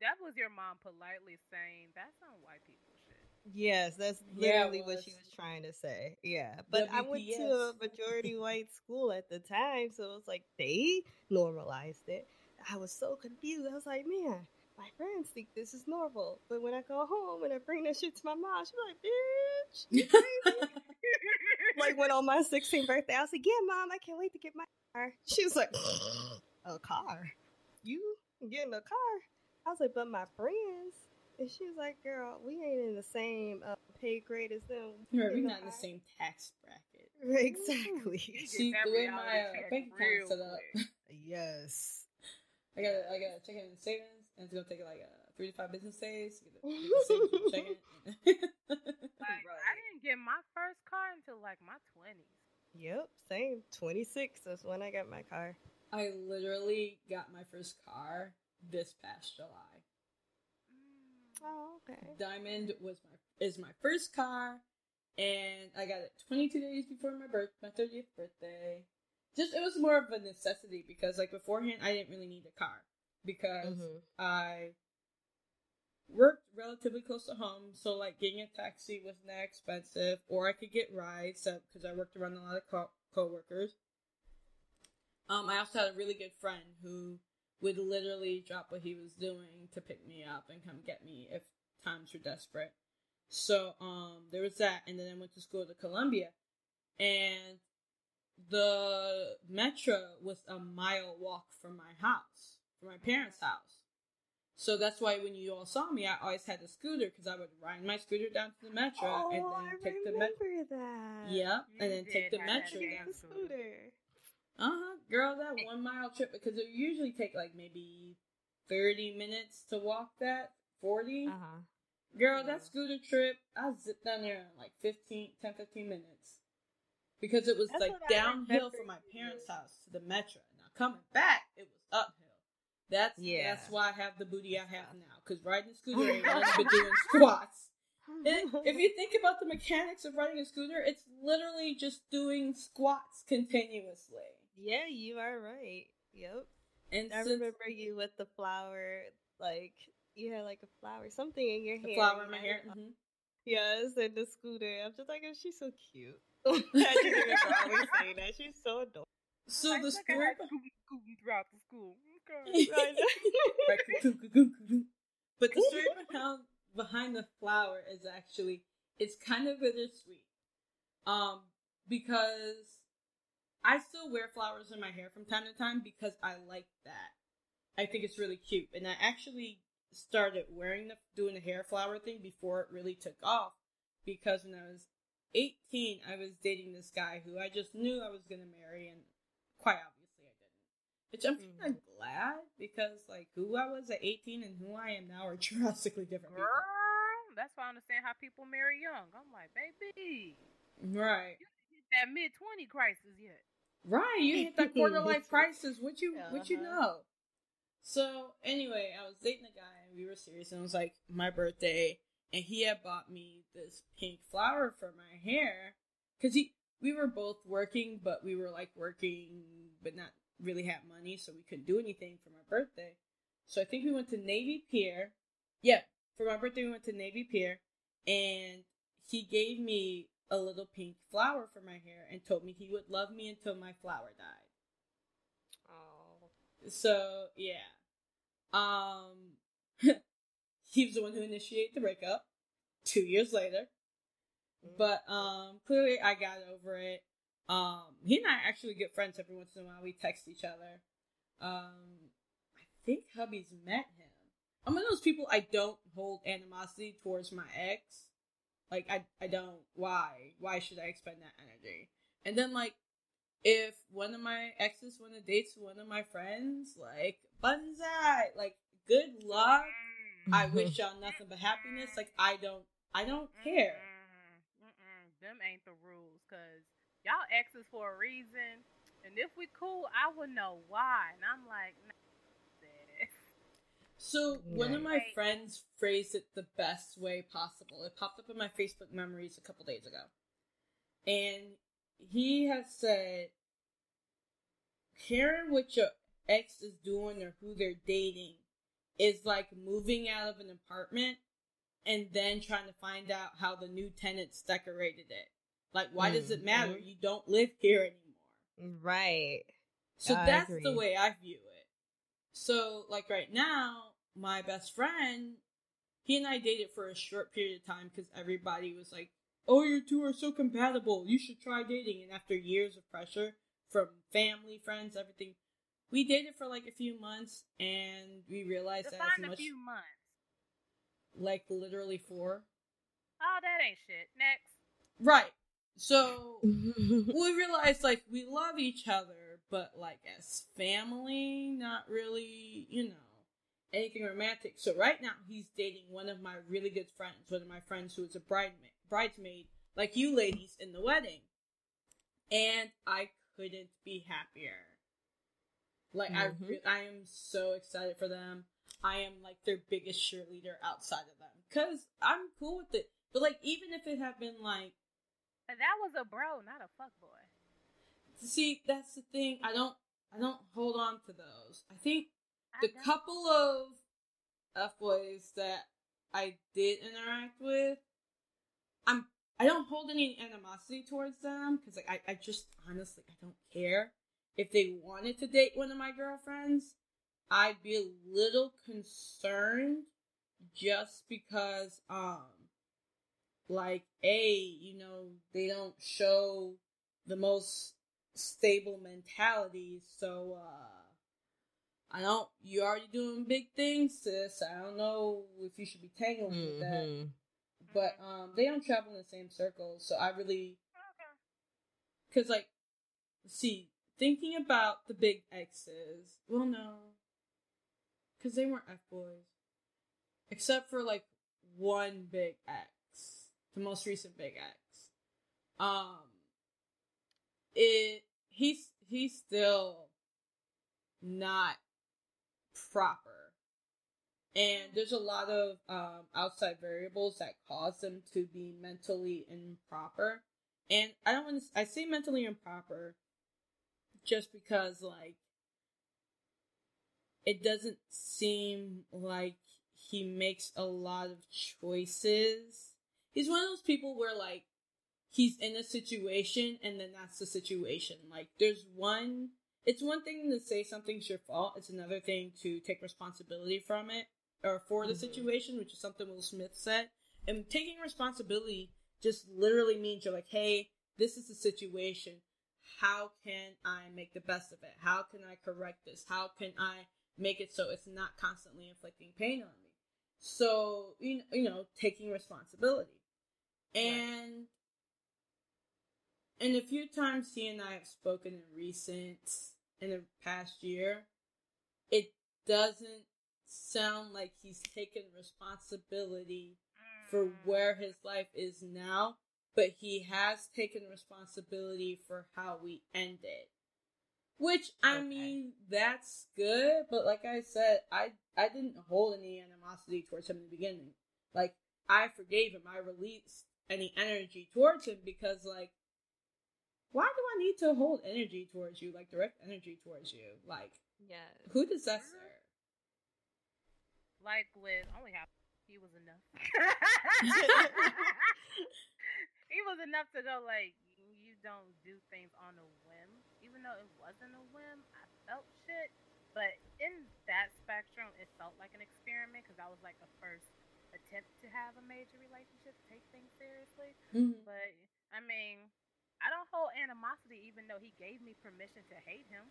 that was your mom politely saying, "That's not white people shit." Yes, that's Yeah, literally what she was. was trying to say. Yeah, but I went to a majority white school at the time, so it was like they normalized it. I was so confused. I was like, man, my friends think this is normal, but when I go home and I bring that shit to my mom, she's like, bitch, like when on my 16th birthday, I was like, yeah, mom, I can't wait to get my car. She was like, a car? You getting a car? I was like, but my friends. And she was like, girl, we ain't in the same uh, pay grade as them. You're You we're know, not in the same tax bracket. Exactly. Get See that the way my uh, bank account real set up. yes. I got I got to check it in savings, and it's gonna take like uh, three to five business days to get the, get the savings from checking. Like, I didn't get my first car until like my twenties. Yep, same. 26 is when I got my car. I literally got my first car this past July. Oh, okay. Diamond was my is my first car, and I got it 22 days before my birth, my 30th birthday. Just it was more of a necessity because like beforehand I didn't really need a car because Mhm. I worked relatively close to home, so like getting a taxi wasn't that expensive, or I could get rides because I worked around a lot of co- coworkers. Um, I also had a really good friend who would literally drop what he was doing to pick me up and come get me if times were desperate. So um, there was that, and then I went to school to Columbia, and the metro was a mile walk from my house, from my parents' house. So that's why when you all saw me, I always had a scooter because I would ride my scooter down to the metro oh, and then I take the metro. that. Yeah, You and then take the metro big down. The scooter. Uh huh, girl, that one mile trip because it usually take like maybe thirty minutes to walk that. 40 Uh huh. Girl, Yeah. that scooter trip, I zipped down there in like 15, 10, 15 minutes. Because it was That's like downhill from my parents' house to the metro. Now coming back, it was uphill. That's Yeah. that's why I have the booty I have now. Because riding a scooter ain't nothing but doing squats. And if you think about the mechanics of riding a scooter, it's literally just doing squats continuously. yeah, you are right. Yep. And I since remember you with the flower, like you had like a flower, something in your hair. flower in my hair, mhm. Yes, and the scooter. I'm just like, oh, she's so cute. I just always saying that. She's so adorable. so Like, the look at story her scooting, scooting throughout the school. But the story behind behind the flower is actually it's kind of bittersweet. Um, because I still wear flowers in my hair from time to time because I like that. I think it's really cute, and I actually started wearing the doing the hair flower thing before it really took off. Because when I was 18, I was dating this guy who I just knew I was gonna marry, and quite obviously I didn't. Which I'm kind of glad because like who I was at 18 and who I am now are drastically different people. Girl, that's why I understand how people marry young. I'm like, baby, Right. You hit that mid twenty crisis yet? Right, you hit that quarter life crisis. What you what you Uh-huh. know? So anyway, I was dating a guy and we were serious and it was like my birthday and he had bought me this pink flower for my hair cuz he we were both working but we were like working but not really have money so we couldn't do anything for my birthday. So I think we went to Navy Pier. Yeah, for my birthday we went to Navy Pier and he gave me a little pink flower for my hair and told me he would love me until my flower died. Oh. So yeah, um, he was the one who initiated the breakup. Two years later, but um, clearly I got over it. Um, he and I actually get friends every once in a while. We text each other. Um, I think hubby's met him. I'm one of those people I don't hold animosity towards my ex. Like I, I don't. Why? Why should I expend that energy? And then like if one of my exes want to date one of my friends, like banzai, like good luck. I wish y'all nothing but happiness. Like I don't, I don't care. Mm-mm. Them ain't the rules, cause y'all exes for a reason. And if we cool, I would know why. And I'm like, nah, sis. So one of my friends phrased it the best way possible. It popped up in my Facebook memories a couple days ago, and he has said, "Caring what your ex is doing or who they're dating is like moving out of an apartment and then trying to find out how the new tenants decorated it. Like, why does it matter? Mhm. You don't live here anymore." Right. So I that's the way I view it. So, like right now, my best friend, he and I dated for a short period of time because everybody was like, "Oh, you two are so compatible. You should try dating." And after years of pressure from family, friends, everything, we dated for like a few months, and we realized that Define as a few months. like literally four, Oh, that ain't shit. Next. right? So we realized like we love each other, but like as family, not really, you know, anything romantic. So right now he's dating one of my really good friends, one of my friends who is a bridesmaid, bridesmaid, like you ladies in the wedding, and I couldn't be happier. Like Mhm. I, re- I am so excited for them. I am like their biggest cheerleader outside of them because I'm cool with it. But like even if it had been like that was a bro, not a fuck boy. See, that's the thing. I don't I don't hold on to those. I think the don't- couple of F boys that I did interact with, I'm I don't hold any animosity towards them because like I, I just honestly I don't care. if they wanted to date one of my girlfriends, I'd be a little concerned just because um like a you know they don't show the most stable mentality. So uh i don't you're already doing big things sis. I don't know if you should be tangling mm-hmm. with that. Mm-hmm. but um they don't travel in the same circles so i really because like see thinking about the big exes well no. Because they weren't f boys. Except for like one big X, the most recent big X. Um, it he's he's still not proper, and there's a lot of um, outside variables that cause them to be mentally improper. And I don't want to. I say mentally improper just because like it doesn't seem like he makes a lot of choices. He's one of those people where like he's in a situation and then that's the situation. Like there's one it's one thing to say something's your fault, it's another thing to take responsibility from it or for the mm-hmm. situation, which is something Will Smith said. And taking responsibility just literally means you're like, hey, this is the situation. How can I make the best of it? How can I correct this? How can I make it so it's not constantly inflicting pain on me? So, you, you know, taking responsibility. And right. and a few times he and I have spoken in recent in the past year, it doesn't sound like he's taken responsibility for where his life is now, but he has taken responsibility for how we ended. Which I okay. mean, that's good, but like I said, I I didn't hold any animosity towards him in the beginning. Like I forgave him. I released any energy towards him because like why do I need to hold energy towards you, like direct energy towards you? Like yeah. Who does that serve? Like with only half he was enough. he was enough to go like you don't do things on a whim even though it wasn't a whim, I felt shit. But in that spectrum, it felt like an experiment because that was like the first attempt to have a major relationship, take things seriously. Mm-hmm. But I mean, I don't hold animosity, even though he gave me permission to hate him.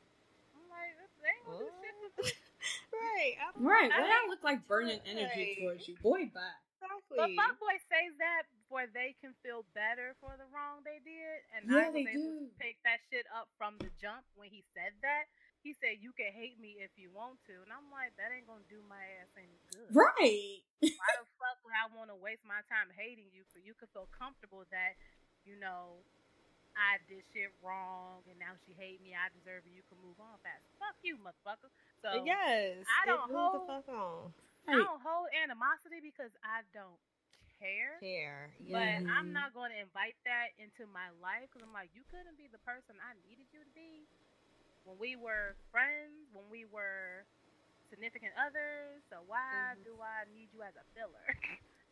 I'm like, they ain't gonna do shit to me. right. I right. Well, I look like burning energy right. towards you. Boy, bye. Exactly. But fuckboy says that where they can feel better for the wrong they did, and yeah, I was able do. to pick that shit up from the jump when he said that. He said you can hate me if you want to, and I'm like, that ain't gonna do my ass any good. Right? Why the fuck would I want to waste my time hating you for you could feel comfortable that you know I did shit wrong and now she hate me. I deserve it. You can move on fast. Fuck you, motherfucker. So uh, yes, I don't hold the fuck on. I don't hold animosity because I don't care. Care. Yeah. But I'm mm-hmm. not going to invite that into my life because I'm like, you couldn't be the person I needed you to be when we were friends, when we were significant others. So why mm-hmm. do I need you as a filler?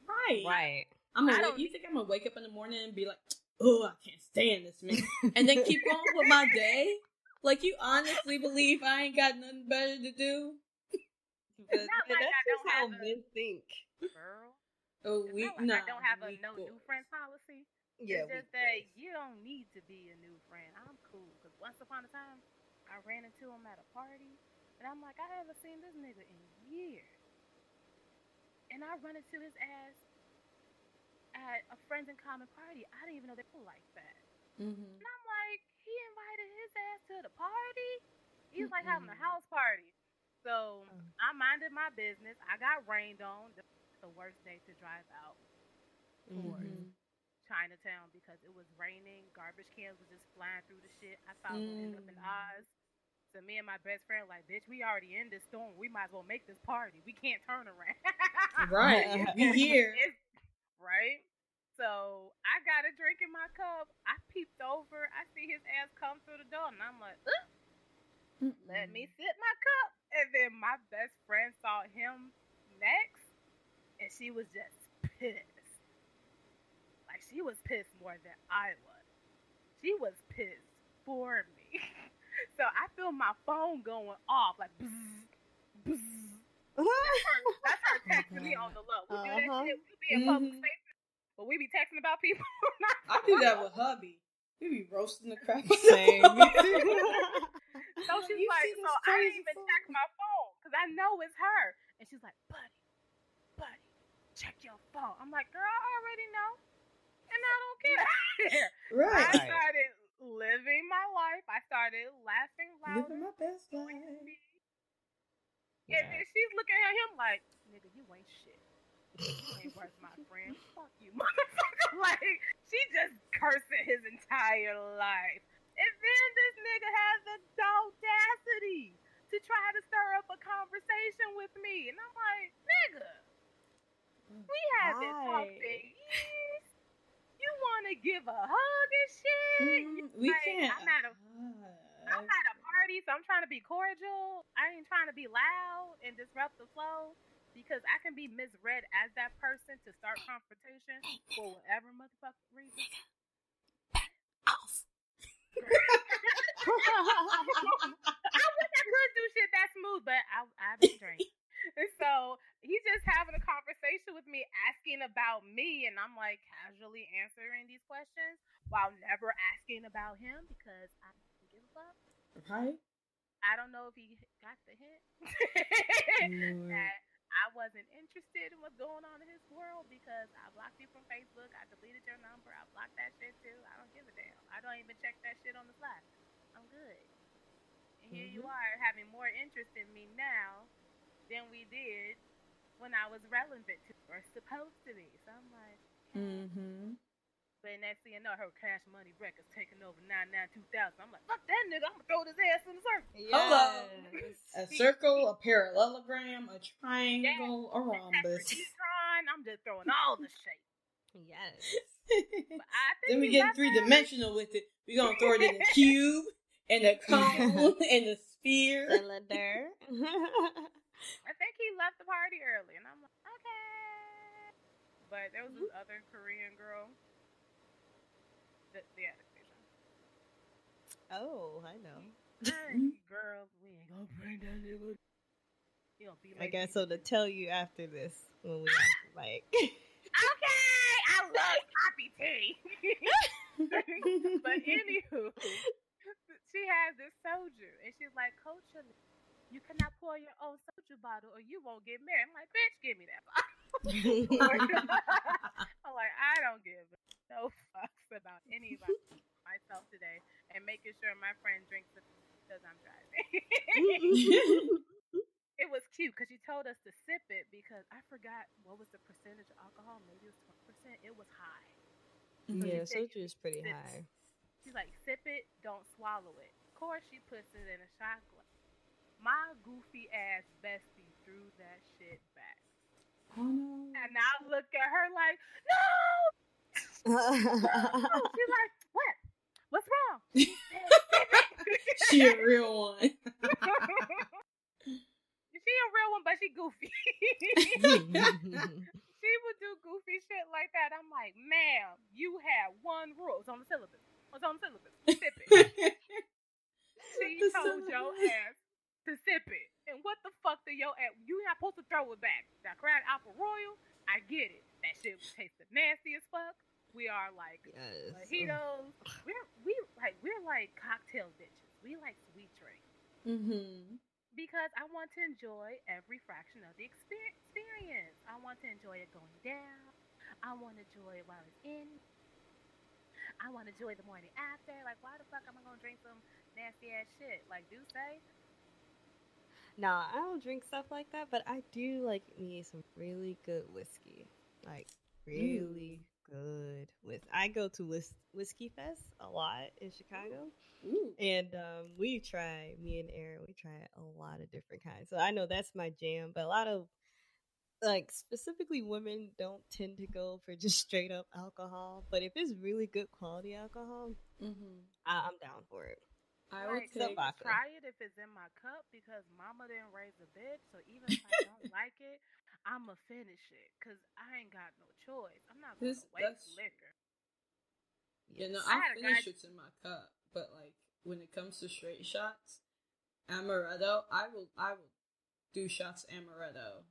right. Right. I'm gonna. You think I'm gonna wake up in the morning and be like, "Oh, I can't stand this man," and then keep going with my day? Like you honestly believe I ain't got nothing better to do? It's not like I don't how men think. Girl. Oh, we like no. I don't have a no new friend policy. Yeah, it's just that you don't need to be a new friend. I'm cool because once upon a time, I ran into him at a party, and I'm like, I haven't seen this nigga in years, and I run into his ass at a friends in common party. I didn't even know they were like that. Mm-hmm. And I'm like, he invited his ass to the party. He's mm-hmm. like having a house party. So mm. I minded my business. I got rained on the worst day to drive out mm-hmm. Chinatown because it was raining. Garbage cans were just flying through the shit. I thought mm. we end up in mm. Oz. So me and my best friend like, bitch, we already in this storm. We might as well make this party. We can't turn around. right. We here. right. So I got a drink in my cup. I peeped over. I see his ass come through the door, and I'm like, let me sip my cup. And then my best friend saw him next and she was just pissed. Like she was pissed more than I was. She was pissed for me. so I feel my phone going off like. Bzz, bzz. That's her texting me on the low. We do that Uh-huh. shit. We be in public Mhm. spaces, but we be texting about people. I do that with hubby. We be roasting the crap. out of Same. him. Me too. So she's You like, see so this I crazy didn't even phone? check my phone because I know it's her. And she's like, buddy, buddy, check your phone. I'm like, girl, I already know, and I don't care. Right. Right. started living my life. I started laughing loud. Living my best doing life. me. And then she's looking at him like, nigga, you ain't shit. You ain't worth my friend. Fuck you, motherfucker. like, she just cursing his entire life. And then this nigga has the audacity to try to stir up a conversation with me. And I'm like, nigga, we haven't talked in years. You want to give a hug and shit? Mm, we Like, can't. I'm at a- I'm at a party, so I'm trying to be cordial. I ain't trying to be loud and disrupt the flow because I can be misread as that person to start confrontation for whatever motherfucking reason. Off. I wish I could do shit that smooth, but I I've been drinking. And so he's just having a conversation with me, asking about me, and I'm like casually answering these questions while never asking about him because I don't give a fuck. right? I don't know if he got the hint that I wasn't interested in what's going on in his world because I blocked you from Facebook. I deleted your number. I blocked that shit too. I don't give a damn. I don't even check that shit on the fly. I'm good. And here you Mhm. are having more interest in me now than we did when I was relevant to or supposed to be. So I'm like, Mm-hmm. but next thing you know, her Cash Money Records taking over 99 2000. I'm like, fuck that nigga. I'm gonna throw this ass in the circle. Hello. A circle, a parallelogram, a triangle, a rhombus. Teletron, I'm just throwing all the shit. Yes. But I think then we he get three dimensional with it. We're gonna throw it in a cube and a cone and a sphere. Cylinder. I think he left the party early, and I'm like, okay. But there was this mm-hmm. other Korean girl. The, the other station. oh, I know. Hey, girls, we ain't gonna bring that nigga. He gonna be I like, got something to tell you after this when we ah! like. okay, I love Poppy tea. but anywho, she has this soju, and she's like, Coach, you cannot pour your own soju bottle, or you won't get married. I'm like, bitch, give me that bottle. I'm like, I don't give no fucks about anybody myself today, and making sure my friend drinks it because I'm driving. it was cute because she told us to sip it because I forgot what was the percentage of alcohol. Maybe it was twenty percent. It was high. yeah, said soju is pretty sip. high. She's like, sip it, don't swallow it. Of course, she puts it in a shot glass. My goofy ass bestie threw that shit back, Oh no. and I look at her like, no. She's like, what? What's wrong? She said, "Sip it." She a real one. she a real one, but she goofy. she would do goofy shit like that. I'm like, ma'am, you had one rule. It's on the syllabus. It's on the syllabus. Sip it. She told your ass to sip it. And what the fuck did your at? You not supposed to throw it back. That crab apple royal, I get it. That shit tasted nasty as fuck. We are like yes. mojitos. We're we like we're like cocktail bitches. We like sweet drinks mm-hmm. because I want to enjoy every fraction of the experience. I want to enjoy it going down. I want to enjoy it while it's in. I want to enjoy the morning after. Like, why the fuck am I gonna drink some nasty ass shit? Like, do say? Nah, I don't drink stuff like that, but I do like me some really good whiskey. Like really good with. I go to whis- whiskey fest a lot in Chicago, Ooh. and um, we try. Me and Aaron, we try a lot of different kinds. So I know that's my jam. But a lot of like specifically women don't tend to go for just straight up alcohol. But if it's really good quality alcohol, Mm-hmm. I- I'm down for it. I would like, some take. vodka. try it if it's in my cup because mama didn't raise a bitch. So even if I don't like it, I'ma finish it because I ain't got no choice. I'm not gonna This- waste liquor. You know, I I'll had a finish guy- what's in my cup, but like when it comes to straight shots, amaretto. I will I will do shots amaretto.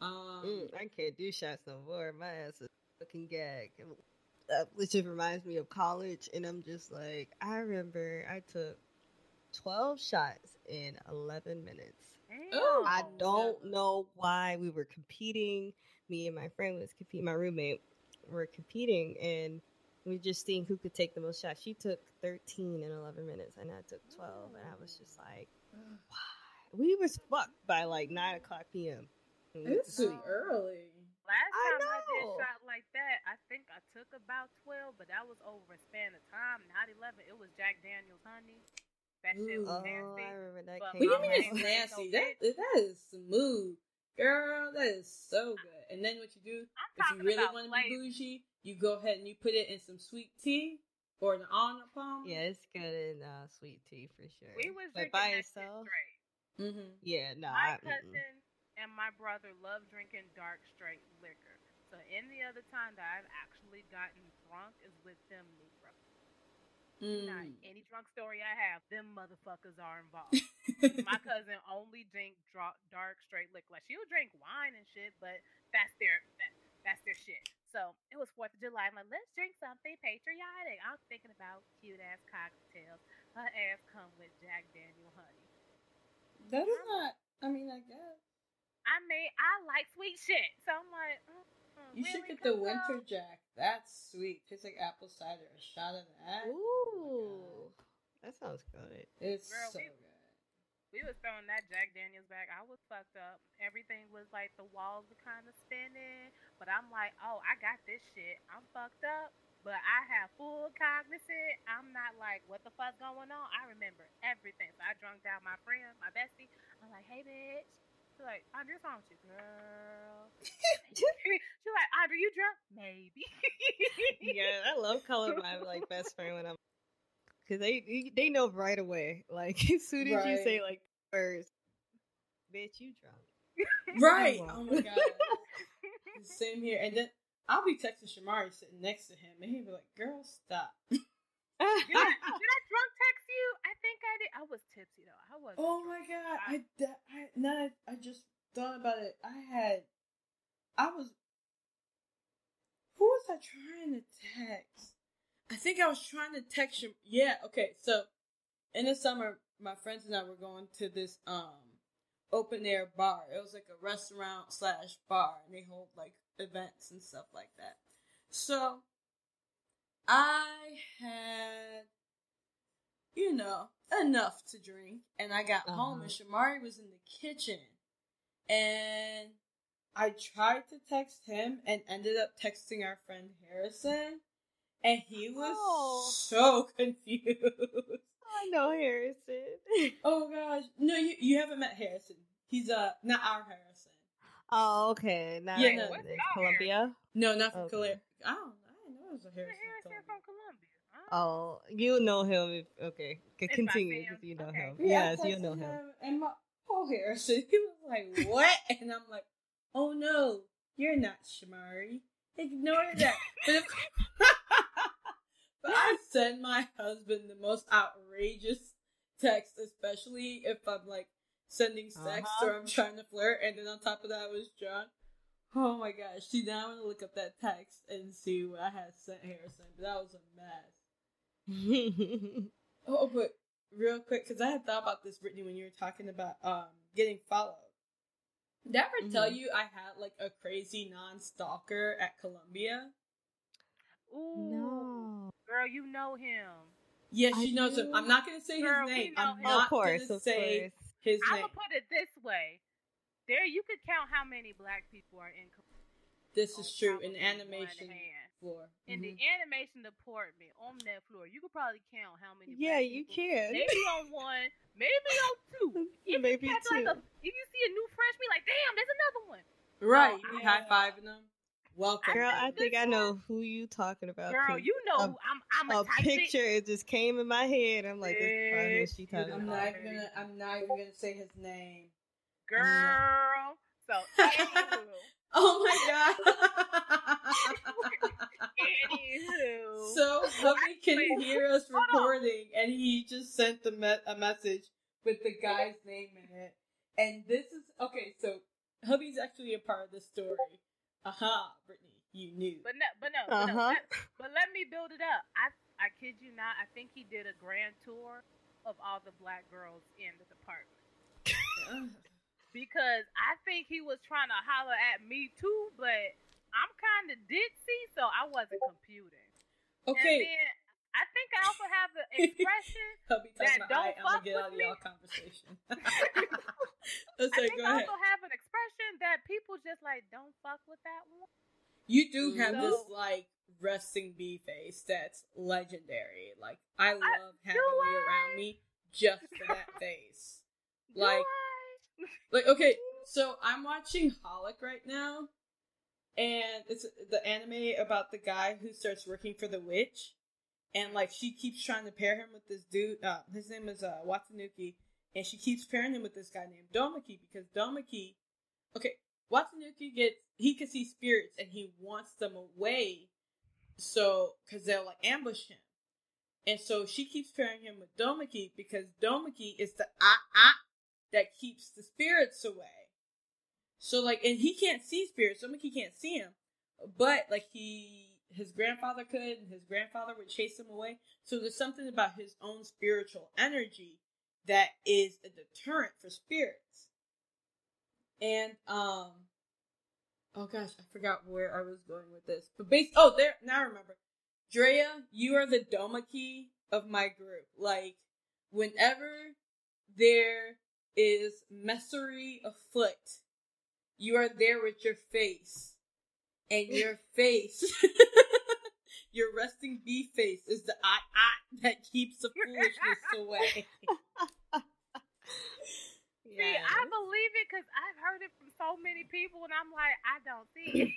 Um, Mm, I can't do shots no more. My ass is fucking gag. Uh, which just reminds me of college, and I'm just like, I remember I took 12 shots in 11 minutes. Oh, I don't know why we were competing. Me and my friend was competing. My roommate were competing, and we just seeing who could take the most shots. She took 13 in 11 minutes, and I took 12, and I was just like, why? we was fucked by like 9 o'clock p.m. It's too early. Last I time I, did know. shot like that, I think I took about twelve, but that was over a span of time, not eleven. It was Jack Daniel's honey. That shit was Oh, nasty. I remember that But What do you mean it's friend nasty? so That that is smooth, girl. That is so good. And then what you do I'm if you really want to be bougie, you go ahead and you put it in some sweet tea or an Arnold palm. Yeah, it's good in uh, sweet tea for sure. We was but drinking by that shit itself. Mm-hmm. yeah, no. My I, mm-mm. And my brother love drinking dark straight liquor. So any other time that I've actually gotten drunk is with them Negro. Not Mm. any drunk story I have, them motherfuckers are involved. my cousin only drink dark straight liquor. Like she'll drink wine and shit, but that's their that, that's their shit. So it was Fourth of July. I'm like, let's drink something patriotic. I'm thinking about cute ass cocktails. Her ass come with Jack Daniel honey. That is not. I mean, I guess I mean, I like sweet shit, so I'm like, mm, mm, you should get the Coco? Winter Jack. That's sweet. Tastes like apple cider. A shot of that. Ooh, that sounds good. It's Girl, so we- good. We was throwing that Jack Daniels back. I was fucked up. Everything was like the walls were kind of spinning, but I'm like, oh, I got this shit. I'm fucked up, but I have full cognizant. I'm not like, what the fuck going on? I remember everything. So I drunk down my friend, my bestie. I'm like, hey, bitch. She's like, Andre, what's wrong with you, girl? She's like, Andre, you drunk? Maybe. yeah, I love calling my like best friend when I'm because they they know right away. Like as soon as you say like first, bitch, you drunk. Right. Oh my god. Same here. And then I'll be texting Shamari sitting next to him, and he'll be like, "Girl, stop." Did I, did I drunk text you? I think I did. I was tipsy though. I was. Oh my god! I, that- I now I just thought about it. I had, I was. Who was I trying to text? I think I was trying to text you. Yeah. Okay. So, in the summer, my friends and I were going to this um open air bar. It was like a restaurant slash bar, and they hold like events and stuff like that. So, I had you know, enough to drink. And I got home Uh-huh. and Shamari was in the kitchen. And I tried to text him and ended up texting our friend Harrison. And he was Oh. so confused. I know Harrison. oh gosh. No, you you haven't met Harrison. He's uh not our Harrison. oh, okay. Now Yeah, no. What's in y'all Columbia. No, not from Okay. Columbia. I don't I didn't know it was a Harrison. Harrison from from Columbia. Columbia? Huh? Oh, you'll know him. If, okay, C- If continue see because you know Okay. him. Yeah, yes, you know texted him. And my poor Harrison, he was like, "What?" And I'm like, "Oh no, you're not Shamari. Ignore that." but, if, but I send my husband the most outrageous text, especially if I'm like sending sex Uh-huh. or I'm trying to flirt, and then on top of that, I was drunk. Oh my gosh! See, now I'm gonna look up that text and see what I had sent Harrison, but that was a mess. Oh, but real quick, because I had thought about this, Brittany, when you were talking about um getting followed. Did I ever tell Mhm. you I had like a crazy non-stalker at Columbia? Ooh, no. girl, you know him. Yes, I she knows him. I'm not gonna say Girl, his we name. know I'm him. not of course, gonna say course. his I'm name. gonna put it this way: there, you could count how many black people are in. Columbia This is true in animation hand. Floor. In the Mhm. animation department on that floor, you could probably count how many. Yeah, black you people- can. Maybe on one, maybe on two. If Maybe you catch two. like a, if you see a new freshman, like damn, there's another one. Right, Oh, you I- high fiving them. Welcome. Girl, I think think I know who you talking about. Girl, 'cause you know a- who I'm. I'm a, a type picture it just came in my head. I'm like, that's probably who she you talking I'm about. not even gonna. I'm not even gonna say his name. Girl. So anywho, Oh my god. anywho. So Hubby can Wait, hear us recording, and he just sent the me- a message with the guy's name in it. And this is okay. So hubby's actually a part of the story. Aha, Brittany, you knew. But no, but no, but, no Uh-huh. let, but let me build it up. I I kid you not. I think he did a grand tour of all the black girls in the department because I think he was trying to holler at me too, but I'm kind of ditzy, so I wasn't computing. And okay, then I think I also have the expression. that don't I'm fuck with me." y'all conversation. Let's I say, think I ahead. also have an expression that people just like don't fuck with that one. You do have So- this like resting bee face that's legendary. Like I love having do you I? around me just for that face. Like I? Like okay, so I'm watching Holic right now, and it's the anime about the guy who starts working for the witch, and like she keeps trying to pair him with this dude. Uh, his name is uh, Watanuki, and she keeps pairing him with this guy named Doumeki because Doumeki, okay, Watanuki gets he can see spirits and he wants them away, so because they'll like ambush him. And so she keeps pairing him with Doumeki because Doumeki is the ah ah that keeps the spirits away. So like, and he can't see spirits. Doumeki can't see him, but like he, his grandfather could, and his grandfather would chase him away. So there's something about his own spiritual energy that is a deterrent for spirits. And um, oh gosh, I forgot where I was going with this. But base, oh there, now I remember. Drea, you are the Doumeki of my group. Like, whenever there is messery afoot, you are there with your face. And your face, your resting bee face, is the eye eye that keeps the foolishness away. See, I believe it because I've heard it from so many people, and I'm like, I don't see it.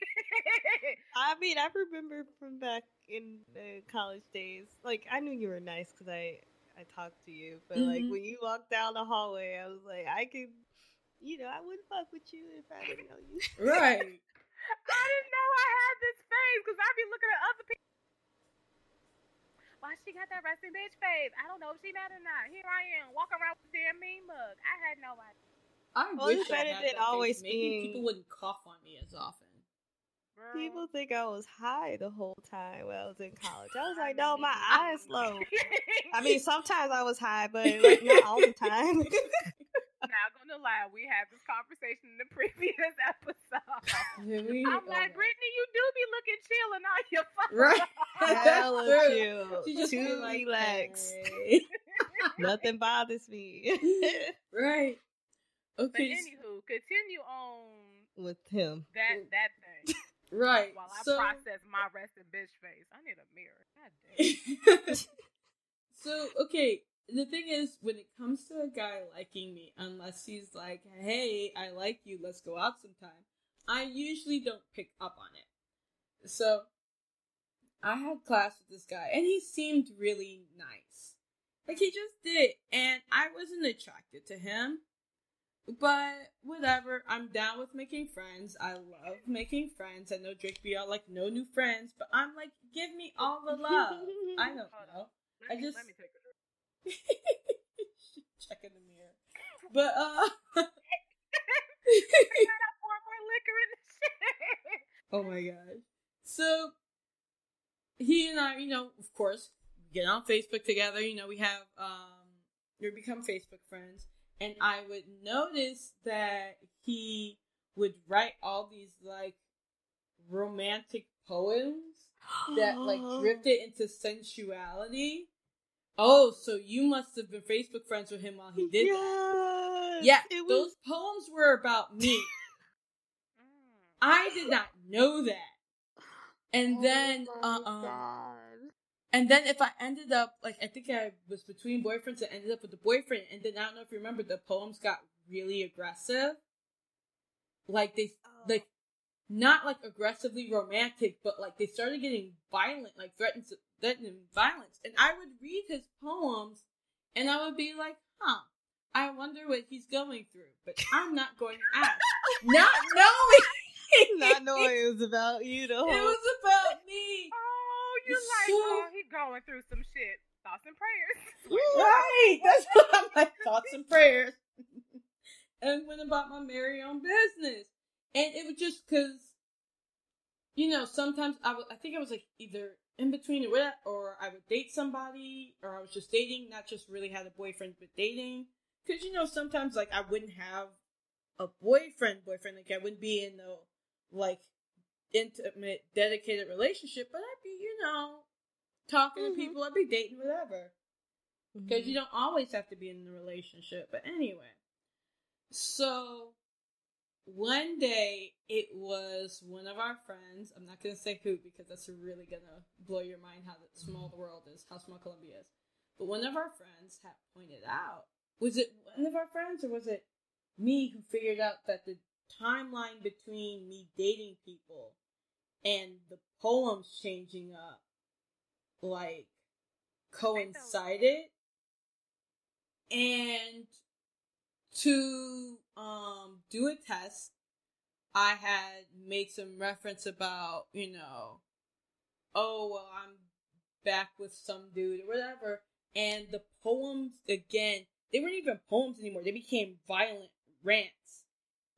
I mean, I remember from back in the college days. Like, I knew you were nice because I I talked to you, but like Mhm. when you walked down the hallway, I was like, I could, you know, I wouldn't fuck with you if I didn't know you. right. I didn't know I had this face because I'd be looking at other people. Why she got that resting bitch face? I don't know if she mad or not. Here I am, walking around with a damn mean mug. I had no idea. I Well, wish it's I better had than that face. always Maybe being- people wouldn't cough on me as often. Girl. People think I was high the whole time when I was in college. I was like, no, my eyes low. I mean, sometimes I was high, but like not all the time. not gonna lie, we had this conversation in the previous episode. Here we- I'm oh like, Brittany, you do be looking chill and all your fucking Right. Hella That's true. chill. She just be Too like, relaxed. "Hey." Nothing bothers me right. Okay. s- anywho, continue on with him. that that thing right. while I so, process my resting bitch face. I need a mirror. God damn. so okay. The thing is, when it comes to a guy liking me, unless he's like, "Hey, I like you. Let's go out sometime," I usually don't pick up on it. So, I had class with this guy, and he seemed really nice. Like he just did, and I wasn't attracted to him. But whatever, I'm down with making friends. I love making friends. I know Drake be all like, no new friends, but I'm like, give me all the love. I don't know. Let I me, just- let me take a drink. Check in the mirror. But uh Gotta more liquor in the shit. Oh my gosh. So he and I, you know, of course, get on Facebook together, you know, we have um we become Facebook friends. And I would notice that he would write all these like romantic poems that like drifted into sensuality. Oh, so you must have been Facebook friends with him while he did that. Yeah, it those poems were about me. I did not know that. And Oh then, uh, God. And then if I ended up like, I think I was between boyfriends and ended up with a boyfriend, and then I don't know if you remember, the poems got really aggressive. Like they, Oh. like, not like aggressively romantic, but like they started getting violent, like threatening, threatening violence. And I would read his poems, and I would be like, huh. I wonder what he's going through, but I'm not going to ask. not knowing, not knowing it was about you whole. it was about me. Oh. You're like, So- oh, he going through some shit. thoughts and prayers. right. That's what I'm like. Thoughts and prayers. and went about my merry own business. And it was just because, you know, sometimes I I think I was like either in between or or I would date somebody, or I was just dating, not just really had a boyfriend, but dating. Because, you know, sometimes like I wouldn't have a boyfriend, boyfriend, like I wouldn't be in the, like, intimate, dedicated relationship, but you know, talking mm-hmm. to people, I'd be dating, whatever. Because mm-hmm. you don't always have to be in a relationship. But anyway, so one day it was one of our friends. I'm not gonna say who because that's really gonna blow your mind how small the world is, how small Columbia is. But one of our friends had pointed out. Was it one of our friends or was it me who figured out that the timeline between me dating people and the poems changing up like coincided. And to um do a test i had made some reference about you know oh well i'm back with some dude or whatever. And the poems again they weren't even poems anymore. They became violent rants.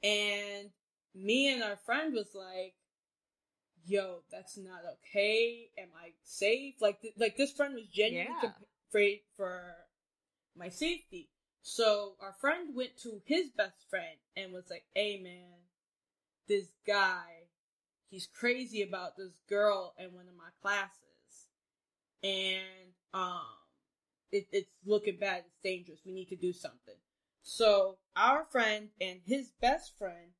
And me and our friend was like yo that's not okay am i safe like th- like this friend was genuinely yeah. afraid for my safety so our friend went to his best friend and was like, "Hey man, this guy, he's crazy about this girl in one of my classes, and um, it, it's looking bad. It's dangerous. We need to do something." So our friend and his best friend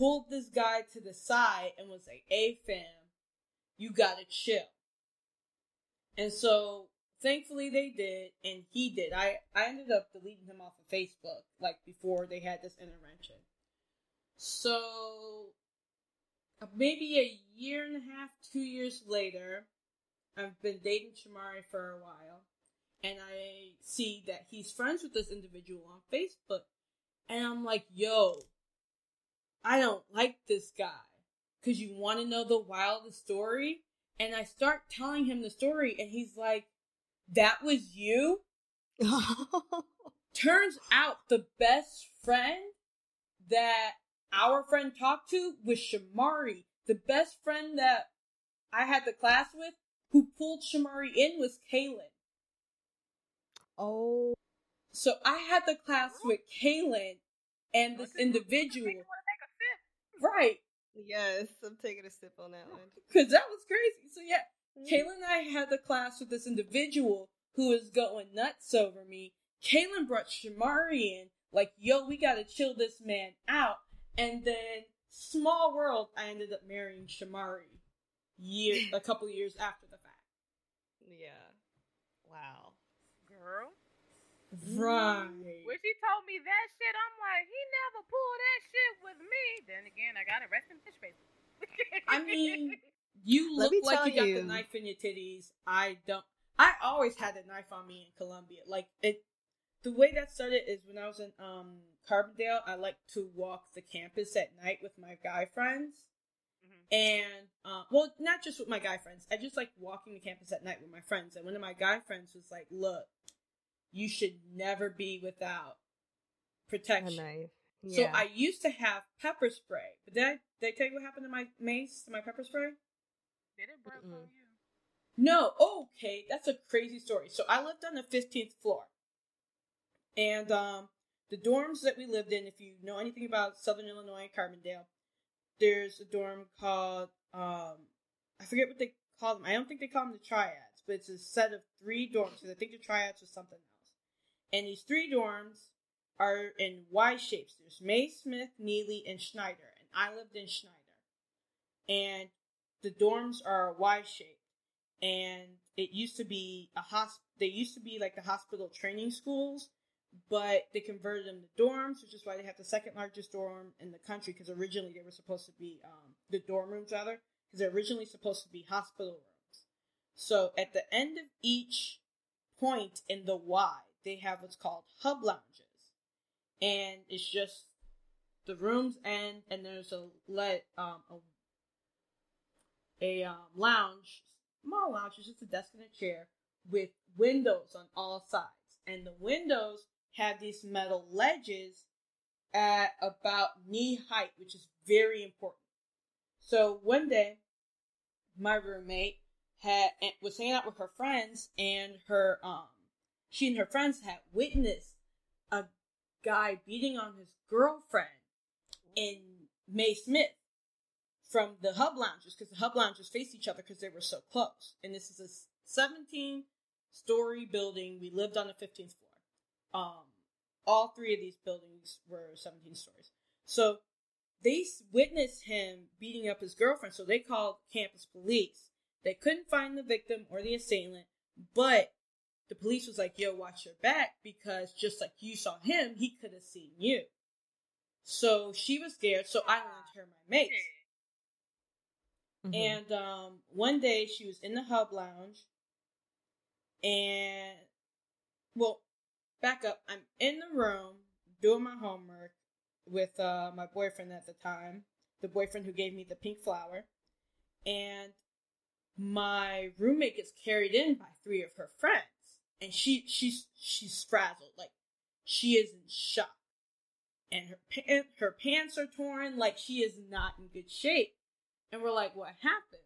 pulled this guy to the side and was like, "Hey fam, you gotta chill." And so thankfully they did and he did i i ended up deleting him off of facebook like before they had this intervention so maybe a year and a half two years later i've been dating shamari for a while and i see that he's friends with this individual on facebook and i'm like yo i don't like this guy because you want to know the wildest story and i start telling him the story and he's like that was you? Turns out the best friend that our friend talked to was Shamari. The best friend that I had the class with who pulled Shamari in was Kaylin. Oh. So I had the class with Kaylin and this individual. Right. Yes, I'm taking a sip on that one. Because that was crazy. So yeah, mm-hmm. Kaylin and I had the class with this individual who was going nuts over me. Kaylin brought Shamari in, like, yo, we gotta chill this man out. And then, small world, I ended up marrying Shamari year, a couple years after the fact. Yeah. Wow. Girl. Right. When she told me that shit, I'm like, he never pulled that shit with me. Then again, I got arrested in fish face. I mean, you look like you got the knife in your titties. I don't. I always had a knife on me in Columbia. Like it, the way that started is when I was in um Carbondale. I like to walk the campus at night with my guy friends, mm-hmm. and uh, well, not just with my guy friends. I just like walking the campus at night with my friends. And one of my guy friends was like, "Look, you should never be without protection." Yeah. So I used to have pepper spray, but did I, did I tell you what happened to my mace, to my pepper spray? Did it burn mm you? No, okay, that's a crazy story. So I lived on the 15th floor. And um the dorms that we lived in, if you know anything about Southern Illinois, and Carbondale, there's a dorm called um I forget what they call them. I don't think they call them the triads, but it's a set of three dorms because I think the triads was something else. And these three dorms are in Y shapes. There's Mae, Smith, Neely, and Schneider. And I lived in Schneider. And the dorms are Y shaped and it used to be a hosp. They used to be like the hospital training schools, but they converted them to dorms, which is why they have the second largest dorm in the country. Because originally they were supposed to be um, the dorm rooms, rather, because they're originally supposed to be hospital rooms. So at the end of each point in the Y, they have what's called hub lounges, and it's just the rooms end, and there's a let um a, a um, lounge small lounge, it's just a desk and a chair with windows on all sides. And the windows have these metal ledges at about knee height, which is very important. So one day, my roommate had was hanging out with her friends, and her um, she and her friends had witnessed a guy beating on his girlfriend in Mae Smith from the hub lounges because the hub lounges faced each other because they were so close. And this is a 17 story building. We lived on the 15th floor. Um, all three of these buildings were 17 stories. So they witnessed him beating up his girlfriend, so they called campus police. They couldn't find the victim or the assailant, but the police was like, yo, watch your back because just like you saw him, he could have seen you. So she was scared, so I lent her my mace. Mm-hmm. And um, one day she was in the hub lounge, and well, back up. I'm in the room doing my homework with uh, my boyfriend at the time, the boyfriend who gave me the pink flower, and my roommate gets carried in by three of her friends, and she she's she's frazzled, like she is in shock, and her pant her pants are torn, like she is not in good shape, and we're like, what happened?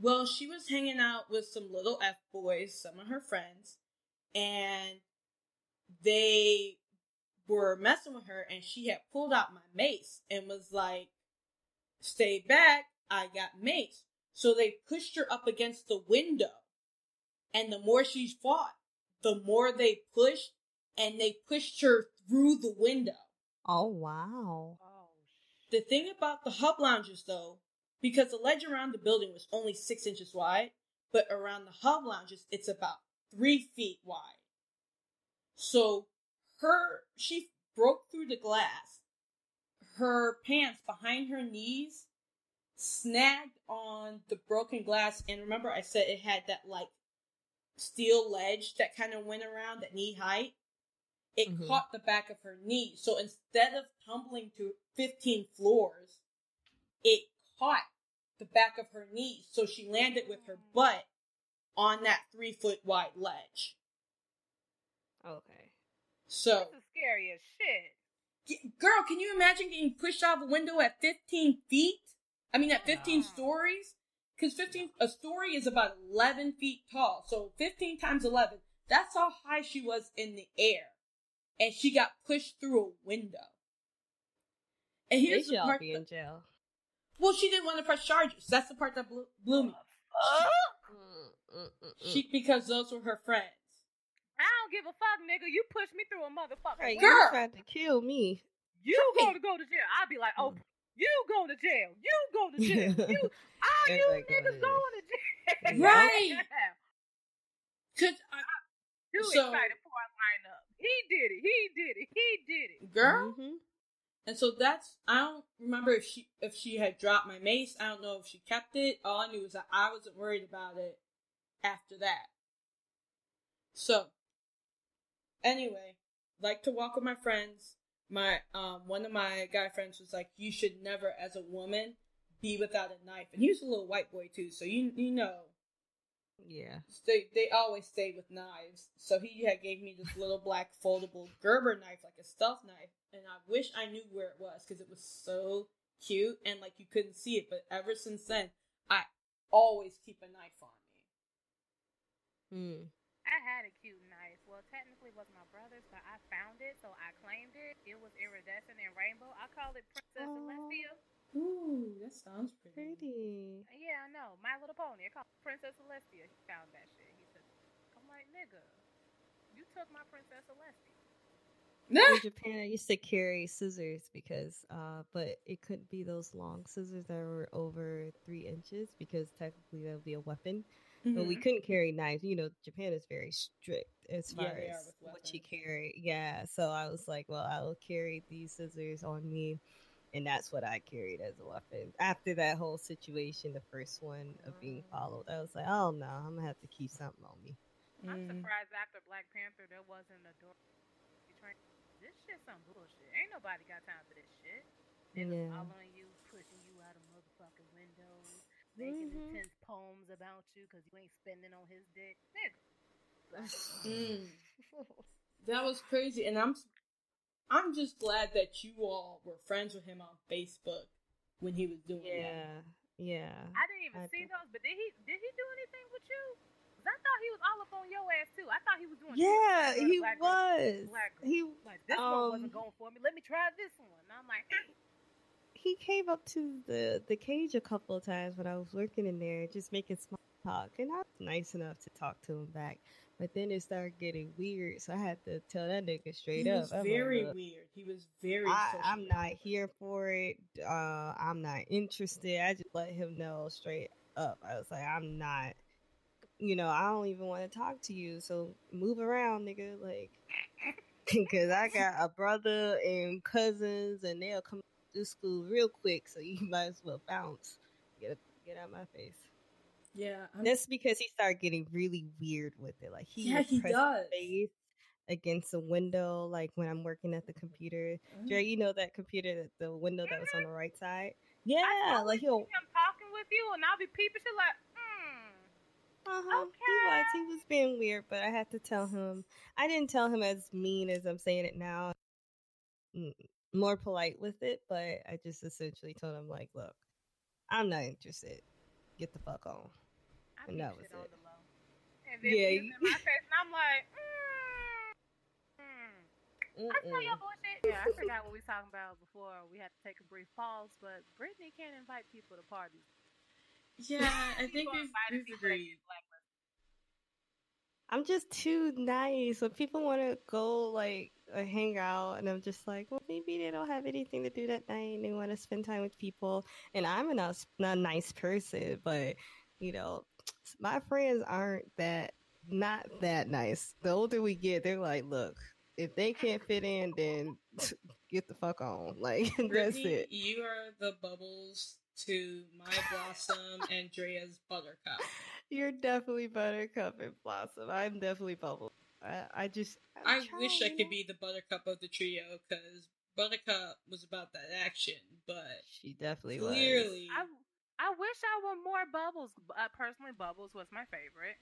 Well, she was hanging out with some little f boys, some of her friends, and they were messing with her and she had pulled out my mace and was like, stay back, I got mace. So they pushed her up against the window. And the more she fought, the more they pushed and they pushed her through the window. Oh, wow. The thing about the hub lounges though, because the ledge around the building was only six inches wide, but around the hub lounges, it's about three feet wide. So her she broke through the glass. Her pants behind her knees snagged on the broken glass and remember I said it had that like steel ledge that kind of went around at knee height. It mm-hmm. caught the back of her knee. So instead of tumbling to 15 floors, it caught the back of her knee. So she landed with her butt on that three foot wide ledge. Okay. So this is scary as shit. Girl, can you imagine getting pushed out of a window at 15 feet? I mean, at 15 stories? Because 15, a story is about 11 feet tall. So 15 times 11, that's how high she was in the air. And she got pushed through a window. And here's they the part. be in jail. Well, she didn't want to press charges. That's the part that blew, blew me. Mm, mm, mm, she because those were her friends. I don't give a fuck, nigga. You push me through a motherfucker. Hey, girl tried to kill me. You going to go to jail. I'll be like, oh, you go to jail. You go to jail. You, all you like, niggas going to jail. Right. Cause I, too so, excited for a lineup. He did it. He did it. He did it. Girl. Mm-hmm. And so that's I don't remember if she if she had dropped my mace. I don't know if she kept it. All I knew was that I wasn't worried about it after that. So Anyway, like to walk with my friends. My um one of my guy friends was like, "You should never, as a woman, be without a knife." And he was a little white boy too, so you you know. Yeah. They they always stay with knives. So he had gave me this little black foldable Gerber knife, like a stealth knife, and I wish I knew where it was because it was so cute and like you couldn't see it. But ever since then, I always keep a knife on me. Hmm. I had a cute knife. Well, technically was my brother's, but I found it, so I claimed it. It was iridescent and rainbow. I call it Princess oh. Celestia. Ooh, that sounds pretty. pretty. Yeah, I know. My Little Pony. I called Princess Celestia. He found that shit. He said, I'm like, nigga, you took my Princess Celestia. in Japan, I used to carry scissors because, uh, but it couldn't be those long scissors that were over three inches because technically that would be a weapon. Mm-hmm. But we mm-hmm. couldn't carry knives. You know, Japan is very strict as far yeah, as what you carry. Yeah. So I was like, well, I will carry these scissors on me. And that's what I carried as a weapon. After that whole situation, the first one of being followed, I was like, oh no, I'm going to have to keep something on me. I'm mm. surprised after Black Panther there wasn't a door. This shit some bullshit. Ain't nobody got time for this shit. They yeah. following you, pushing you out of motherfucking windows making Mhm. intense poems about you because you ain't spending on his dick. Nigga. Mm. That was crazy, and I'm I'm just glad that you all were friends with him on Facebook when he was doing that. yeah, yeah. I didn't even I see think- those, but did he did he do anything with you? I thought he was all up on your ass too. I thought he was doing Yeah, he black was. black girl. He Like this one Um, wasn't going for me. Let me try this one. And I'm like, he came up to the the cage a couple of times when I was working in there, just making small talk, and I was nice enough to talk to him back. But then it started getting weird, so I had to tell that nigga straight he up. was I'm like, very weird. He was very. I, I'm not here for it. Uh, I'm not interested. I just let him know straight up. I was like, I'm not. You know, I don't even want to talk to you. So move around, nigga. Like, because I got a brother and cousins, and they'll come to school real quick. So you might as well bounce. Get get out my face. Yeah, I'm, That's because he started getting really weird with it. Like he Yeah, would he does. face against the window, like when I'm working at the computer. Mm. Dre, you know that computer, that the window that was on the right side. Yeah, always like he'll. I'm talking with you, and I'll be peeping shit like, hmm. Uh-huh, He was. He was being weird, but I had to tell him. I didn't tell him as mean as I'm saying it now. More polite with it, but I just essentially told him like, "Look, I'm not interested. Get the fuck on." I And that was it. And then Yeah, yeah, he's you- in my face, and I'm like, mm, mm. I tell your bullshit. Yeah, I forgot what we was talking about before. We had to take a brief pause, but Brittany can't invite people to parties. yeah, I think People we've, invited we've agreed. get blacklisted. I'm just too nice. When people want to go like uh, hang out, and I'm just like, well, maybe they don't have anything to do that night. and They want to spend time with people, and I'm a nice, not nice person, but you know, my friends aren't that not that nice. The older we get, they're like, look, if they can't fit in, then get the fuck on. Like that's it. You are the bubbles to my blossom and Drea's buttercup. You're definitely Buttercup and Blossom. I'm definitely Bubble. I, I just. I I'm wish I could you be the buttercup of the trio because Buttercup was about that action, but? She definitely was. clearly, I, I wish I were more Bubbles. Uh, personally, Bubbles was my favorite.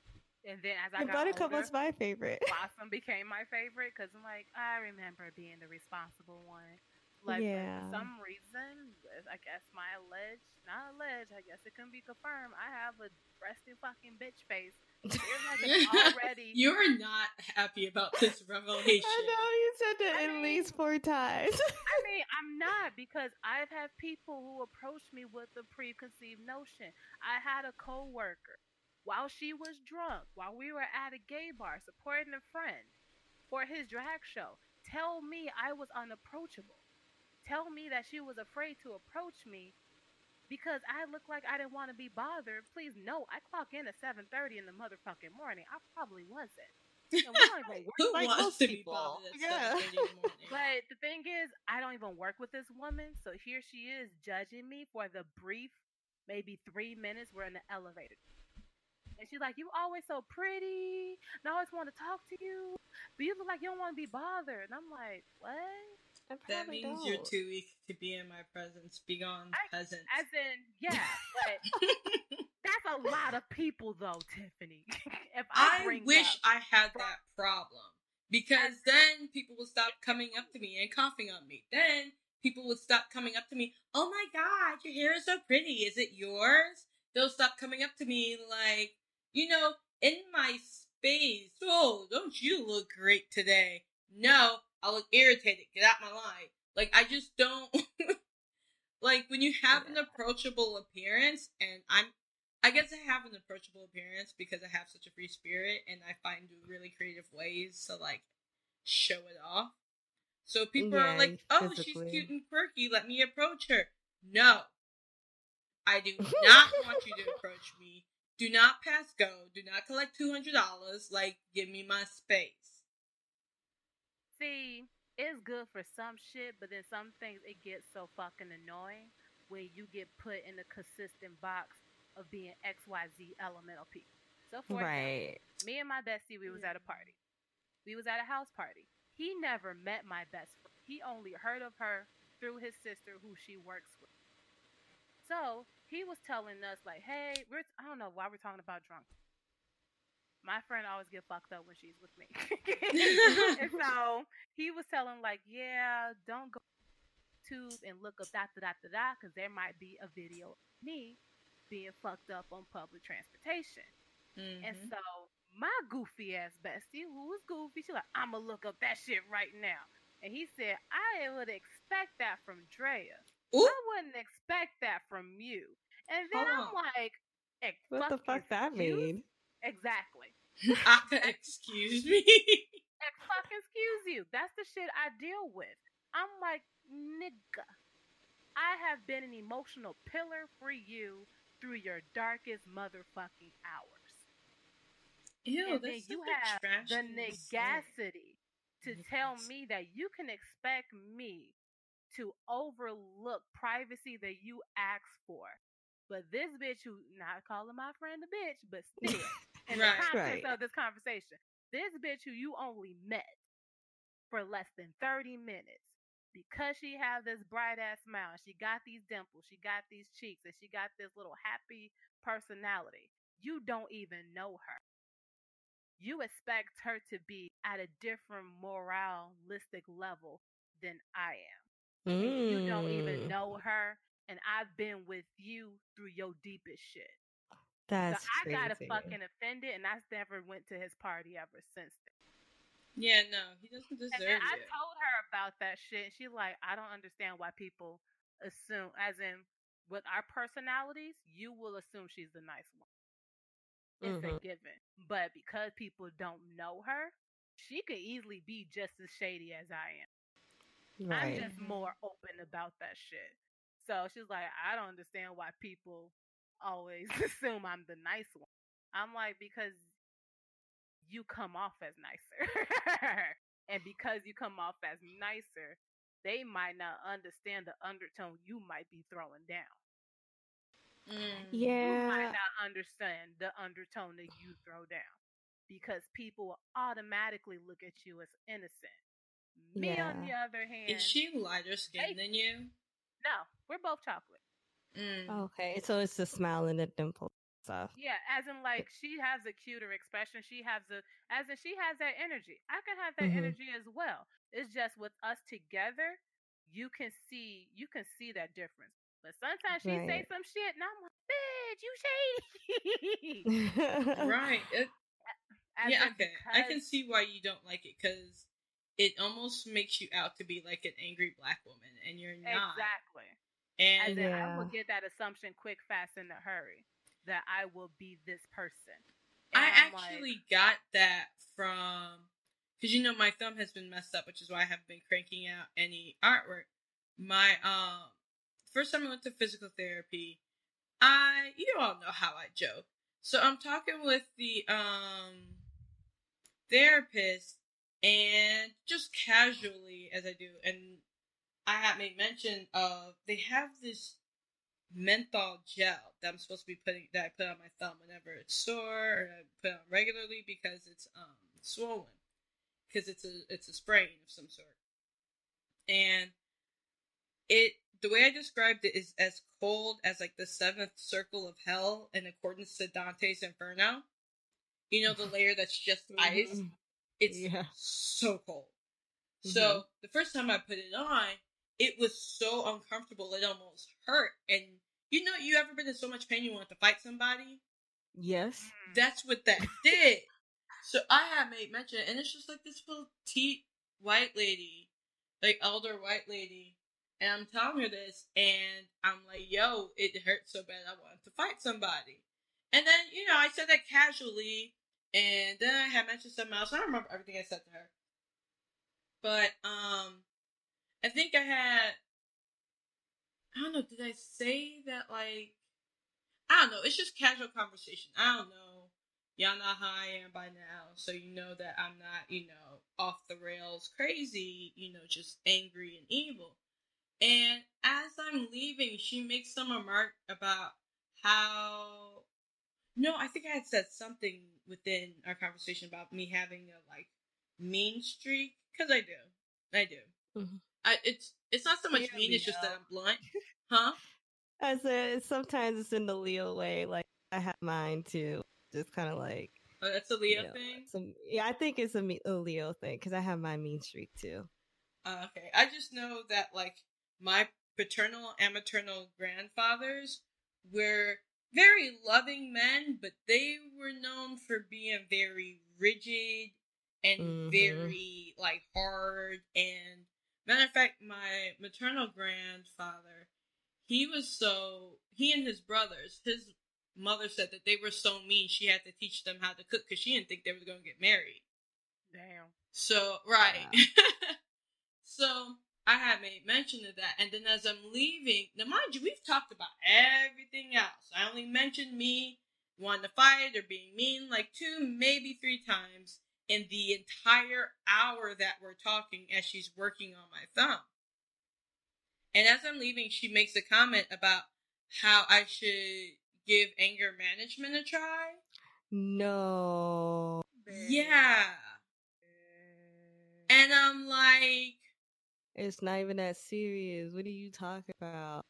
And then as I And got Buttercup older, was my favorite. Blossom became my favorite because I'm like, I remember being the responsible one. Like, Yeah. for some reason, I guess my alleged, not alleged, I guess it can be confirmed. I have a breasty fucking bitch face. There's like already. you're not happy about this revelation. I know you said that I at mean- least four times. I mean, I'm not because I've had people who approached me with a preconceived notion. I had a coworker while she was drunk, while we were at a gay bar supporting a friend for his drag show, tell me I was unapproachable. Tell me that she was afraid to approach me because I looked like I didn't want to be bothered. Please no, I clock in at 7:30 in the motherfucking morning. I probably wasn't. And we don't even work Who like wants to be people. bothered Yeah. 7:30 in the morning? But the thing is, I don't even work with this woman, so here she is judging me for the brief, maybe three minutes we're in the elevator. And she's like, "You always so pretty, and I always want to talk to you, but you look like you don't want to be bothered." And I'm like, "What?" I that probably means you're too weak to be in my presence. Begone, I- peasant. As in, yeah, but that's a lot of people, though, Tiffany. if I, I wish up, I had that problem because then people would stop coming up to me and coughing on me. Then people would stop coming up to me. Oh my god, your hair is so pretty. Is it yours? They'll stop coming up to me like, you know, in my space. Oh, don't you look great today? No, I look irritated. Get out my line. Like I just don't like when you have an approachable appearance and I'm I guess I have an approachable appearance because I have such a free spirit and I find really creative ways to like show it off. So people are like, "Oh, physically. she's cute and quirky. Let me approach her." No, I do not want you to approach me. Do not pass go. Do not collect two hundred dollars. Like, give me my space. See, it's good for some shit, but then some things it gets so fucking annoying when you get put in a consistent box of being XYZ elemental people. So for example, me and my bestie, we was at a party. We was at a house party. He never met my best friend. He only heard of her through his sister who she works with. So he was telling us like, hey, we're I don't know why we're talking about drunk. My friend always get fucked up when she's with me. and so he was telling like, yeah, don't go to and look up da da da da da because there might be a video of me being fucked up on public transportation. Mhm. And so my goofy ass bestie, who was goofy, she like, I'ma look up that shit right now. And he said, I would expect that from Drea. Ooh. I wouldn't expect that from you. And then I'm like, "Ex- What the fuck that excuse- mean? Exactly. Excuse me. Fuck excuse you. That's the shit I deal with. I'm like, nigga, I have been an emotional pillar for you through your darkest motherfucking hours. Ew, and then you have the thing to say. negacity to tell me that you can expect me to overlook privacy that you asked for. But this bitch who not calling my friend a bitch, but still in Right. the context Right. of this conversation, this bitch who you only met for less than 30 minutes because she have this bright ass smile, she got these dimples, she got these cheeks, and she got this little happy personality. You don't even know her you expect her to be at a different moralistic level than I am. And you don't even Mm, know her, and I've been with you through your deepest shit. That's so I got crazy. fucking offended, and I never went to his party ever since then. Yeah, no, he doesn't deserve And then I you. told her about that shit. and She like, I don't understand why people assume, as in with our personalities, you will assume she's the nice one. It's a Mhm. given. But because people don't know her, she could easily be just as shady as I am. I'm just more open about that shit. So she's like, I don't understand why people always assume I'm the nice one. I'm like, because you come off as nicer. and because you come off as nicer, they might not understand the undertone you might be throwing down. Mm. You Yeah. might not understand the undertone that you throw down. Because people will automatically look at you as innocent. Me, on the other hand, Is she lighter skinned Hey. than you? no, we're both chocolate. Mm. Okay, so it's the smile and the dimple stuff. Yeah, as in like she has a cuter expression. She has a as in she has that energy. I can have that Mhm. energy as well. It's just with us together, you can see you can see that difference. But sometimes she say some shit and I'm like, bitch, you shady. Right. It, yeah, in okay. I can see why you don't like it because it almost makes you out to be like an angry black woman, and you're not. Exactly. As And in I will get that assumption quick, fast, in a hurry that I will be this person. I And I'm like, actually got that from because you know my thumb has been messed up, which is why I haven't been cranking out any artwork. My um first time I went to physical therapy, I you all know how I joke. So I'm talking with the um therapist and just casually as I do, and I had made mention of they have this menthol gel that I'm supposed to be putting that I put on my thumb whenever it's sore or I put on regularly because it's um swollen because it's a it's a sprain of some sort. And it the way I described it is as cold as like the seventh circle of hell in accordance to Dante's Inferno. You know the layer that's just ice. Mhm. It's Yeah. so cold. So the first time I put it on, it was so uncomfortable it almost hurt. And you know, you ever been in so much pain you want to fight somebody? Yes. mm, That's what that did. So I had made mention, and it's just like this little petite white lady, like elder white lady, and I'm telling her this, and I'm like, "Yo, it hurts so bad, I wanted to fight somebody." And then you know, I said that casually, and then I had mentioned something else. I don't remember everything I said to her, but um, I think I had. I don't know. Did I say that like? I don't know. It's just casual conversation. I don't know. Y'all know how I am by now, so you know that I'm not, you know, off the rails crazy, you know, just angry and evil. And as I'm leaving, she makes some remark about how. No, I think I had said something within our conversation about me having a like mean streak because I do, I do. Mhm. I it's it's not so much Yeah, mean; it's just that. I'm blunt, huh? I said sometimes it's in the Leo way. Like I have mine too. Just kind of like. Oh, that's a Leo you know, thing. Some, yeah, I think it's a, a Leo thing because I have my mean streak too. Uh, okay, I just know that like my paternal and maternal grandfathers were very loving men, but they were known for being very rigid and mm-hmm. very like hard. And matter of fact, my maternal grandfather, he was so he and his brothers, his mother said that they were so mean she had to teach them how to cook because she didn't think they were going to get married. Damn. So right. so I had made mention of that. And then as I'm leaving, now mind you, we've talked about everything else. I only mentioned me wanting to fight or being mean like two, maybe three times in the entire hour that we're talking as she's working on my thumb. And as I'm leaving, she makes a comment about how I should give anger management a try. No. Yeah. And I'm like, it's not even that serious. What are you talking about?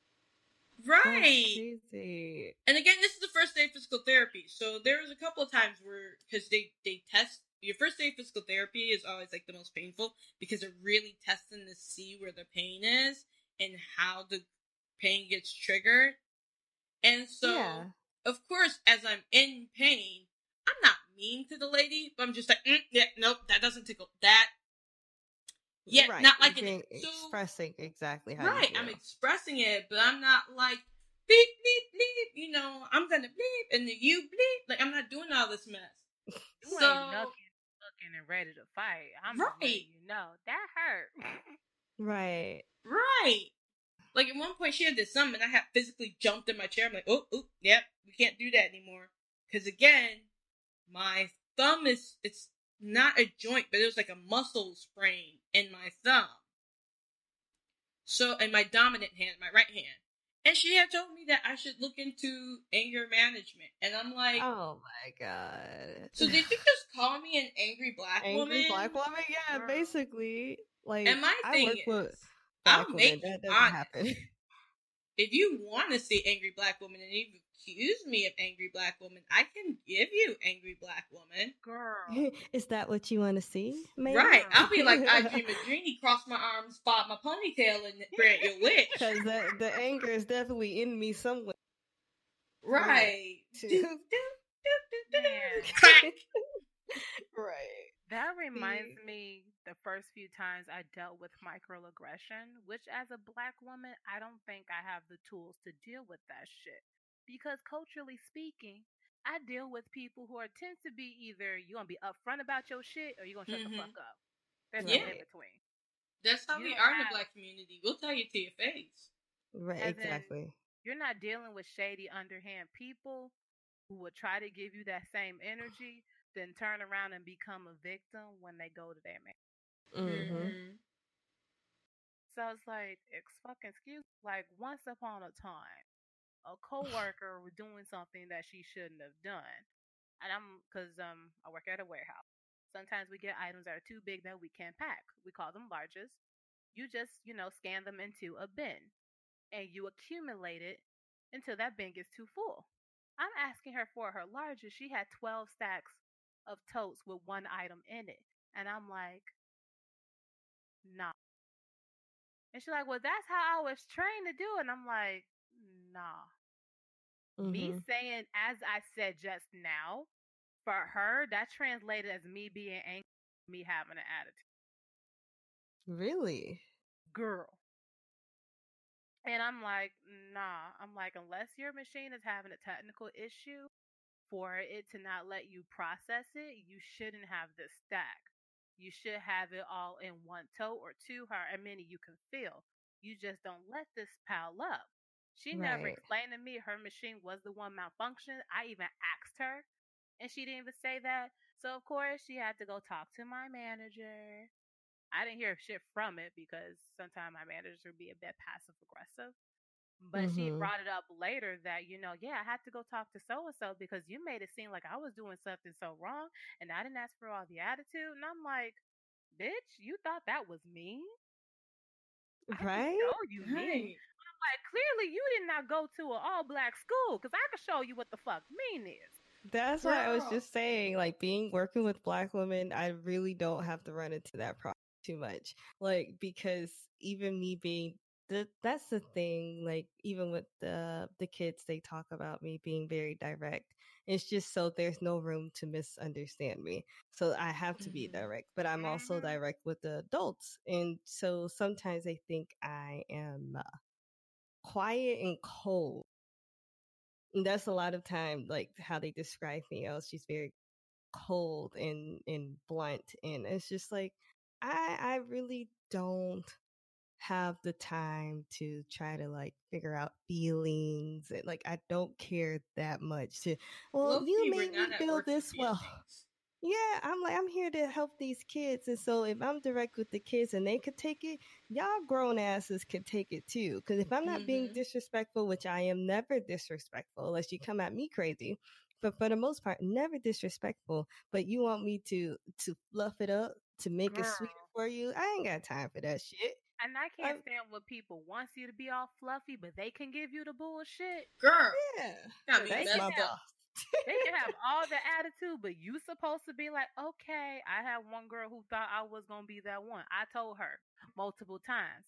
Right. And again, this is the first day of physical therapy. So there was a couple of times where because they they test your first day of physical therapy is always like the most painful because they're really testing to see where the pain is and how the pain gets triggered. And so, yeah. of course, as I'm in pain, I'm not mean to the lady, but I'm just like, mm, yeah, nope, that doesn't tickle. That yeah, right. not like an, so, expressing exactly how. Right, I'm expressing it, but I'm not like beep bleep bleep. You know, I'm gonna bleep and then you bleep. Like I'm not doing all this mess. So, ain't looking, looking and ready to fight. I'm right. You know that hurt. right. Right. Like at one point, she had this something, and I had physically jumped in my chair. I'm like, oh, oh, yep, we can't do that anymore. Because again, my thumb is it's not a joint, but it was like a muscle sprain in my thumb. So, in my dominant hand, my right hand. And she had told me that I should look into anger management. And I'm like, oh my God. So, did you just call me an angry black angry woman? Angry black woman? Yeah, Girl. basically. Like, and my thing I work is, with black women. That doesn't honest. happen. If you want to see angry black women and you accuse me of angry black woman, I can give you angry black woman. Girl. Is that what you want to see? Maybe? Right. I'll be like, I Dream of Jeannie, cross my arms, bob my ponytail, and grant your wish. Because the, the anger is definitely in me somewhere. Right. right. That reminds me the first few times I dealt with microaggression, which as a black woman, I don't think I have the tools to deal with that shit. Because culturally speaking, I deal with people who are tend to be either you're gonna be upfront about your shit or you're gonna shut mm-hmm. the fuck up. There's yeah. no in between. That's how you we are have, in the black community. We'll tell you to your face. Right, As exactly. You're not dealing with shady, underhand people who will try to give you that same energy, then turn around and become a victim when they go to their man. Mm-hmm. So it's like, it's fucking excuse. Like once upon a time, a coworker was doing something that she shouldn't have done. And I'm because um I work at a warehouse. Sometimes we get items that are too big that we can't pack. We call them larges. You just, you know, scan them into a bin and you accumulate it until that bin gets too full. I'm asking her for her largest. She had 12 stacks of totes with one item in it. And I'm like, nah. And she's like, well, that's how I was trained to do it. And I'm like, nah. Mm-hmm. Me saying, as I said just now, for her, that translated as me being angry, me having an attitude. Really? Girl. And I'm like, nah. I'm like, unless your machine is having a technical issue for it to not let you process it, you shouldn't have this stack. You should have it all in one tote or two, however many you can fill. You just don't let this pile up. She right. never explained to me her machine was the one malfunctioned. I even asked her, and she didn't even say that. So of course she had to go talk to my manager. I didn't hear shit from it because sometimes my managers would be a bit passive aggressive. But mm-hmm. she brought it up later that, you know, yeah, I had to go talk to so and so because you made it seem like I was doing something so wrong and I didn't ask for all the attitude. And I'm like, bitch, you thought that was me? Right? know you right. mean like, clearly you did not go to an all black school because I can show you what the fuck mean is. That's why I was just saying, like being working with black women, I really don't have to run into that problem too much. Like because even me being the that's the thing, like even with the the kids they talk about me being very direct. It's just so there's no room to misunderstand me. So I have to be Mhm. direct, but I'm also Mhm. direct with the adults. And so sometimes they think I am uh, quiet and cold. And that's a lot of time like how they describe me oh she's very cold and and blunt and it's just like i i really don't have the time to try to like figure out feelings and like i don't care that much to well Low-key, you made me feel this well. Yeah, I'm like I'm here to help these kids, and so if I'm direct with the kids and they could take it, y'all grown asses can take it too. Because if I'm not being Mhm. disrespectful, which I am never disrespectful, unless you come at me crazy, but for the most part, never disrespectful. But you want me to to fluff it up to make it sweeter for you? I ain't got time for that shit. And I can't Um, stand when people wants you to be all fluffy, but they can give you the bullshit. Girl, Yeah, got me that's my messed up. boss. They can have all the attitude, but you supposed to be like, okay. I had one girl who thought I was gonna be that one. I told her multiple times,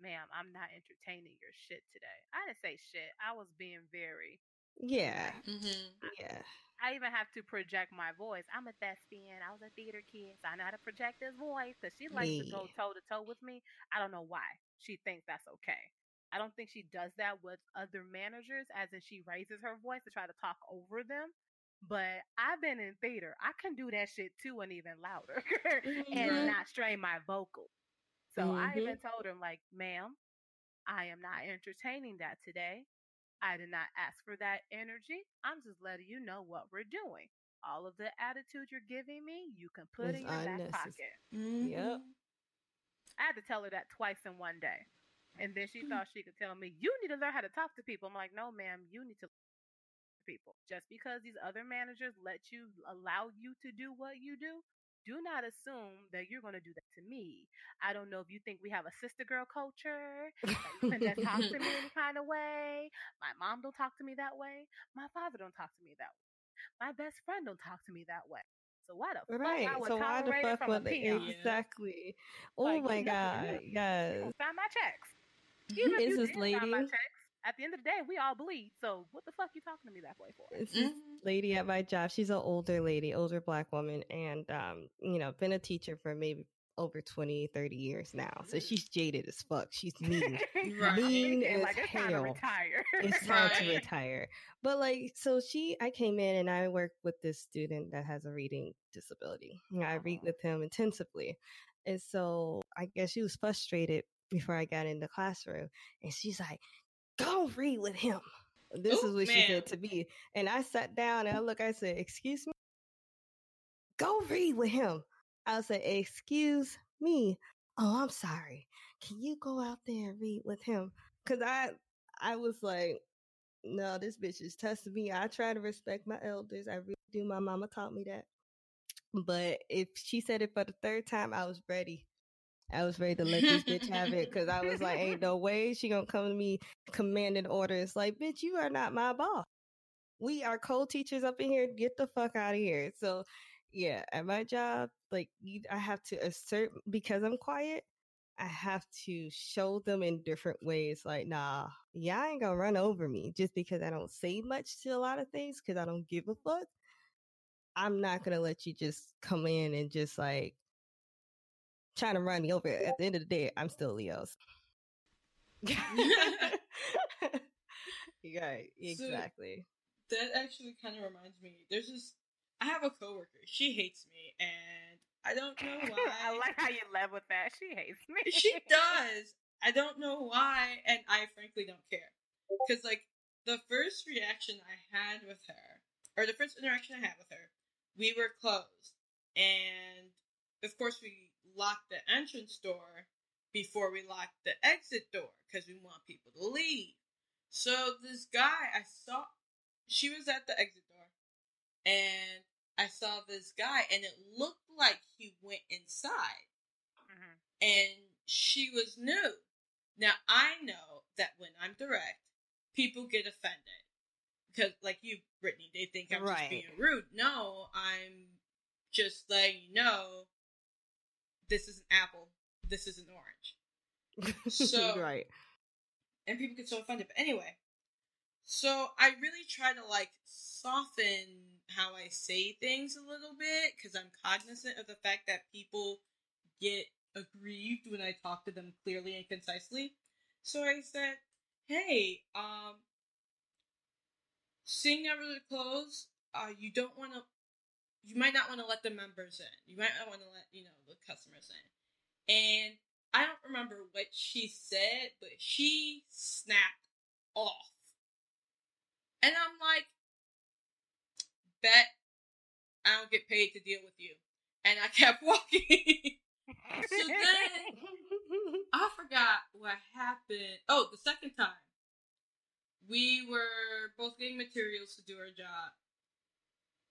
ma'am, I'm not entertaining your shit today. I didn't say shit. I was being very Yeah, Mm-hmm. yeah. I even have to project my voice. I'm a thespian. I was a theater kid, so I know how to project this voice. Cause she likes to go toe to toe with me. I don't know why she thinks that's okay. I don't think she does that with other managers, as in she raises her voice to try to talk over them. But I've been in theater. I can do that shit too, and even louder, and not strain my vocal. So I Mhm. even told him, like, ma'am, I am not entertaining that today. I did not ask for that energy. I'm just letting you know what we're doing. All of the attitude you're giving me, you can put It's in your back unnecessary. pocket. Yep. I had to tell her that twice in one day. And then she thought she could tell me, you need to learn how to talk to people. I'm like, no, ma'am, you need to talk to people. Just because these other managers let you allow you to do what you do, do not assume that you're going to do that to me. I don't know if you think we have a sister girl culture, that you can talk to me any kind of way. My mom don't talk to me that way. My father don't talk to me that way. My best friend don't talk to me that way. So why the Right. fuck I would So why the tolerate it fuck from would they peon? Yeah. exactly? Oh Like, my god, you- yes. Sign my checks. Even if Is this did my lady- checks, at the end of the day, we all bleed. So what the fuck you talking to me that way for? It's this Mhm. lady at my job. She's an older lady, older black woman, and um, you know, been a teacher for maybe over 20, 30 years now. So she's jaded as fuck. She's mean. Right. Mean Thinking, as like it's time to retire. It's time to retire. But like, so she, I came in and I work with this student that has a reading disability. I read with him intensively. And so I guess she was frustrated before I got in the classroom. And she's like, go read with him. This Ooh, is what she said to me. And I sat down and I look, I said, excuse me? Go read with him. I said, excuse me. Oh, I'm sorry. Can you go out there and read with him? Cause I, I was like, no, this bitch is testing me. I try to respect my elders. I really do. My mama taught me that. But if she said it for the third time, I was ready. I was ready to let this bitch have it because I was like, ain't no way she gonna come to me commanding orders. Like, bitch, you are not my boss. We are co-teachers up in here. Get the fuck out of here. So, yeah, at my job, like, you, I have to assert because I'm quiet. I have to show them in different ways. Like, nah, y'all ain't gonna run over me just because I don't say much to a lot of things because I don't give a fuck. I'm not gonna let you just come in and just like trying to run me over. At the end of the day, I'm still Leo's. right, exactly. that actually kind of reminds me. There's this. I have a coworker. She hates me, and I don't know why. I like how you led with that. She hates me. she does. I don't know why, and I frankly don't care. Because like the first reaction I had with her, or the first interaction I had with her, we were closed, and of course we locked the entrance door before we lock the exit door because we want people to leave. So this guy I saw, she was at the exit door, and I saw this guy, and it looked like he went inside Mhm. and she was new. Now I know that when I'm direct, people get offended because, like you, Brittany, they think I'm Right. just being rude. No, I'm just letting you know this is an apple, this is an orange, So- right. and people get so offended. But anyway, so I really try to like soften how I say things a little bit because I'm cognizant of the fact that people get aggrieved when I talk to them clearly and concisely. So I said, "Hey, um, seeing the clothes, uh, you don't want to, you might not want to let the members in. You might not want to let you know the customers in." And I don't remember what she said, but she snapped off. And I'm like, bet I don't get paid to deal with you. And I kept walking. so then I forgot what happened. Oh, the second time. We were both getting materials to do our job.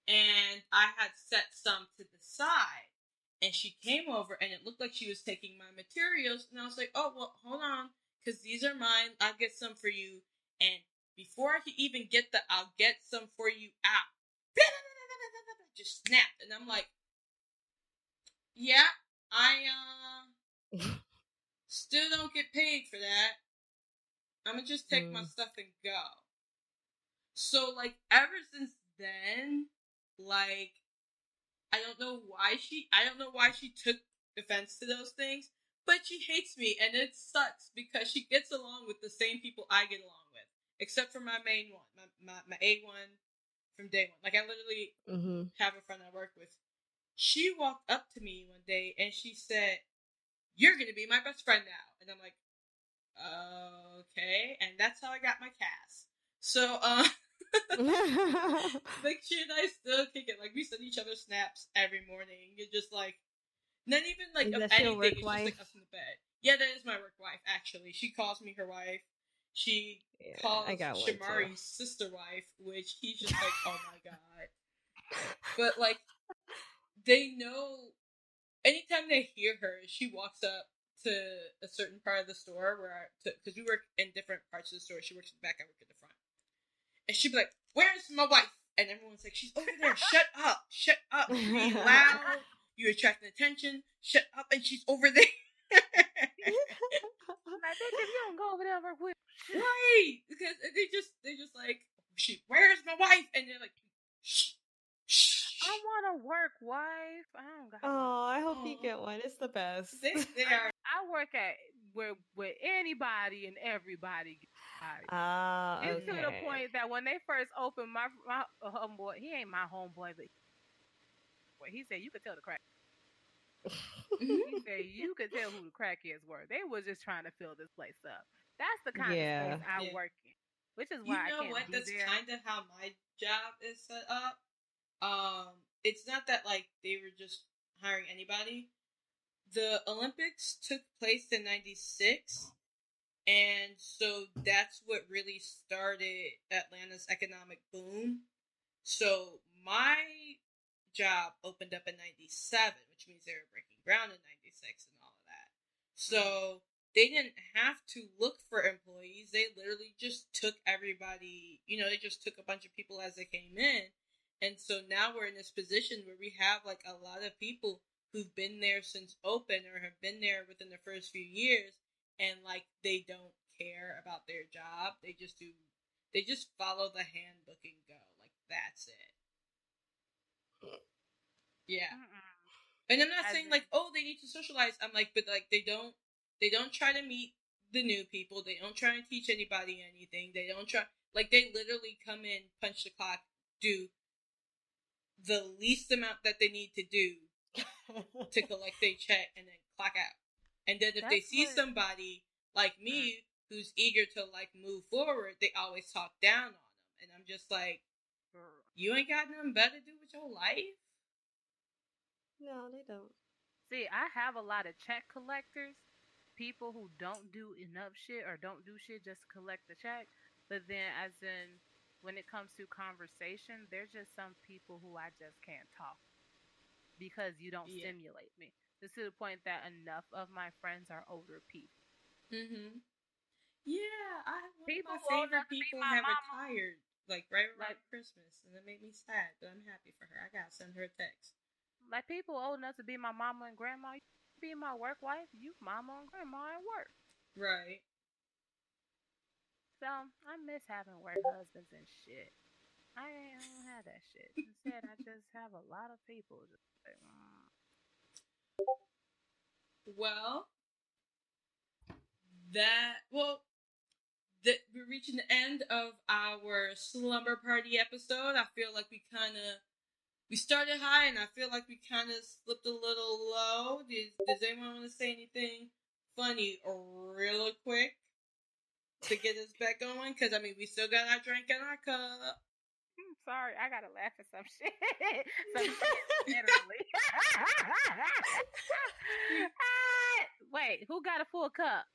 And I had set some to the side. And she came over and it looked like she was taking my materials. And I was like, oh, well, hold on. Because these are mine. I'll get some for you. And before I could even get the I'll get some for you out, just snapped. And I'm like, yeah, I uh still don't get paid for that. I'm gonna just take my Mm. stuff and go. So like ever since then, like I don't know why she I don't know why she took offense to those things, but she hates me and it sucks because she gets along with the same people I get along with, except for my main one, my my, my A one from day one. Like I literally hmm have a friend I work with. She walked up to me one day and she said, "You're gonna be my best friend now," and I'm like, "Okay," and that's how I got my cast. So, uh, like she and I still kick it. Like we send each other snaps every morning. You're just like, not even like Is of anything. work It's just like us in the bed. Yeah, that is my work wife. Actually, she calls me her wife. She Yeah, calls I got one too. Shamari's sister wife, which he's just like, oh my god. But like, they know. Anytime they hear her, she walks up to a certain part of the store where, because we work in different parts of the store. She works in the back, I work in the and she'd be like, "Where's my wife?" And everyone's like, "She's over there. Shut up! Shut up! You're loud. You're attracting attention. Shut up!" And she's over there. Like, bitch, if you don't go over there and work with Right, because they just they just like, she, where's my wife? And they're like, shh, shh. I want to work, wife. I don't got. Oh, I hope you get one. It's the best. They, they are. I work at where where anybody and everybody. Gets hired. Ah, It's to the point that when they first opened my my homeboy, he ain't my homeboy, but but he said you could tell the crack. He said you could tell who the crackheads were. They was just trying to fill this place up. That's the kind Yeah. of space I Yeah. work in, which is You why I can't what? be That's there. kind of how my job is set up. Um, it's not that like they were just hiring anybody. The Olympics took place in '96, and so that's what really started Atlanta's economic boom. So my job opened up in '97, which means they were breaking ground in '96 and all of that. So they didn't have to look for employees. They literally just took everybody, you know, they just took a bunch of people as they came in. And so now we're in this position where we have like a lot of people who've been there since open or have been there within the first few years and like they don't care about their job. They just do they just follow the handbook and go. Like that's it. Yeah. And I'm not As saying like, oh, they need to socialize. I'm like, but like they don't they don't try to meet the new people. They don't try and teach anybody anything. They don't try like they literally come in, punch the clock, do the least amount that they need to do to collect their check and then clock out. And then if they see what- somebody like me who's eager to like move forward, they always talk down on them. And I'm just like, Girl. you ain't got nothing better to do with your life? no, they don't. See, I have a lot of check collectors, people who don't do enough shit or don't do shit just to collect the check. But then, as in, when it comes to conversation, there's just some people who I just can't talk because you don't Yeah. stimulate me. It's to the point that enough of my friends are older people. Mm-hmm. Yeah, I People my favorite people my have mama. retired, like right around Like- Christmas, and it made me sad, but I'm happy for her. I gotta send her a text. Like people old enough to be my mama and grandma, be my work wife, you mama and grandma at work. Right. So I miss having work husbands and shit. I, I don't have that shit. Instead, I just have a lot of people. Just like, mm. Well, that well, we're reaching the end of our slumber party episode. I feel like we kind of we started high, and I feel like we kind of slipped a little low. Does, does anyone want to say anything funny real quick to get us back going? Because I mean, we still got our drink in our cup. Sorry, I gotta laugh at some shit. some shit, literally. Wait, who got a full cup?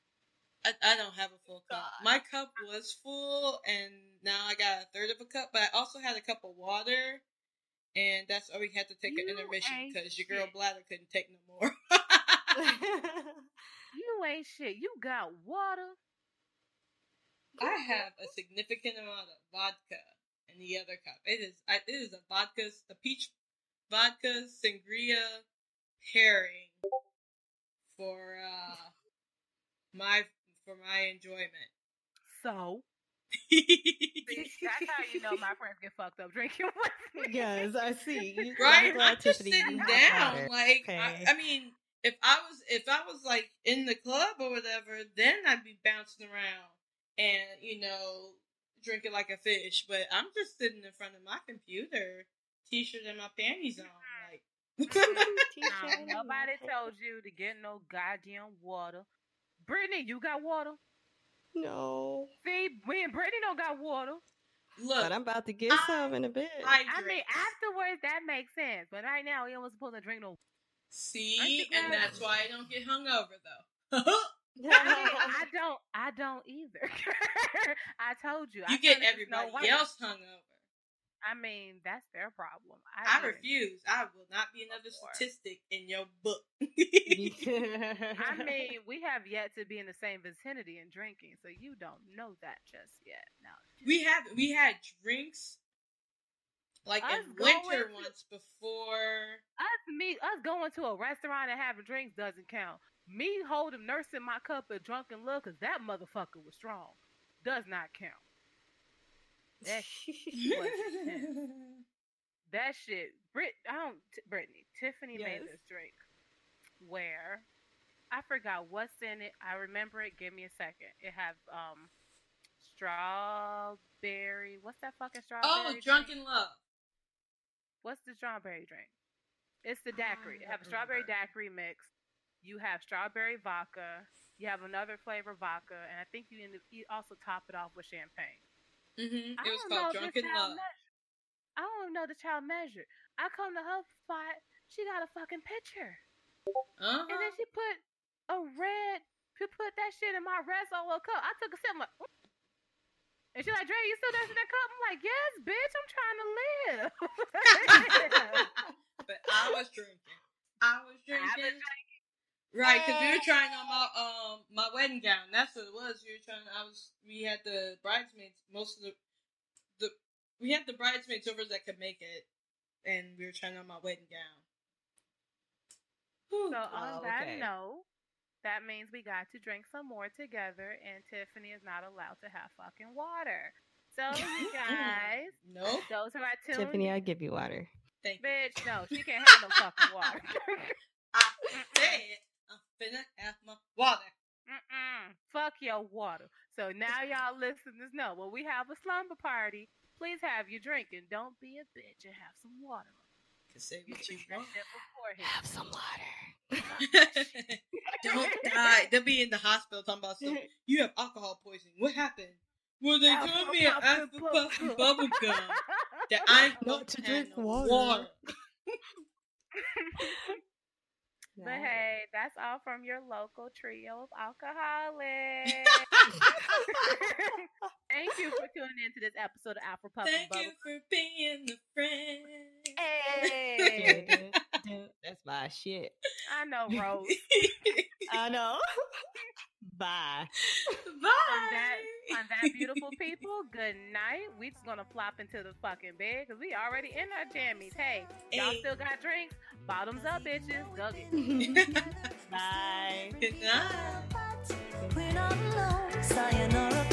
I, I don't have a full cup. My cup was full, and now I got a third of a cup. But I also had a cup of water, and that's why we had to take an intermission because your girl bladder couldn't take no more. You ain't shit. You got water. I have a significant amount of vodka in the other cup. It is it is a vodka, a peach vodka sangria pairing for uh my for my enjoyment. So that's how you know my friends get fucked up drinking with me. yes, I see. You- right? I'm glad I'm just you sitting have down. Like, Okay. I, I mean, if I was if I was like in the club or whatever, then I'd be bouncing around and you know drinking like a fish. But I'm just sitting in front of my computer, t-shirt and my panties on, like. No, nobody told you to get no goddamn water. Brittany, you got water? No, See, me and Brittany don't got water. Look, but I'm about to get I- some in a bit. I, I mean, afterwards that makes sense, but right now we wasn't supposed to drink no. see, and that's why I don't get hungover though. I, I don't. I don't either. I told you. I you get turned into Snow everybody White. else hungover. I mean, that's their problem. I didn't. refuse. I will not be another Before. statistic in your book. I mean, we have yet to be in the same vicinity and drinking, so you don't know that just yet. No. we have we had drinks like Us in winter to- once before. Us me us going to a restaurant and having drinks doesn't count. Me holding nursing my cup of drunken love because that motherfucker was strong does not count. That was. That shit, Brit, I don't, T- Brittany, Tiffany made this drink where I forgot what's in it. I remember it. Give me a second. It have um strawberry. What's that fucking strawberry? oh, drink? drunken love. What's the strawberry drink? It's the daiquiri. It have a strawberry daiquiri mix. You have strawberry vodka. You have another flavor vodka, and I think you, end up, you also top it off with champagne. Mm-hmm. I It was called drunken love. I don't even know the child measure. I come to her spot, she got a fucking picture, Uh and then she put a red. She put that shit in my red solo cup. I took a sip. I'm like, "Mm." and she's like, "Dre, you still dancing that cup?" I'm like, "Yes, bitch. I'm trying to live." but I was drinking. I was I was drinking. Right, because we were trying on my um my wedding gown. That's what it was. We were trying. I was. We had the bridesmaids. Most of the the we had the bridesmaids over that could make it, and we were trying on my wedding gown. Whew. So on Oh, that okay. note, that means we got to drink some more together, and Tiffany is not allowed to have fucking water. So you guys, nope. those who are tuned, Tiffany, I give you water. Thank you. bitch, no, she can't have no fucking water. I said I'm finna have my water. Mm-mm. Fuck your water. So now y'all listeners know when we have a slumber party, please have your drink and don't be a bitch and have some water. Can say You what you drink that want. shit. Have some water. Don't die. They'll be in the hospital talking about some. You have alcohol poisoning. What happened? Well, they told me I puff alpha and puff and bubble bubble gum that I'm Not to drink have no water. But hey, that's all from your local trio of alcoholics. Thank you for tuning in to this episode of Afro Puff Thank you for being the friend. Hey, That's my shit. I know, Rose. I know. Bye. Bye. On that, on that, beautiful people, good night. We just gonna flop into the fucking bed because we already in our jammies. Hey, y'all Hey. still got drinks? Bottoms up, bitches. Go get it. Bye. Good night. We're not alone. Sayonara,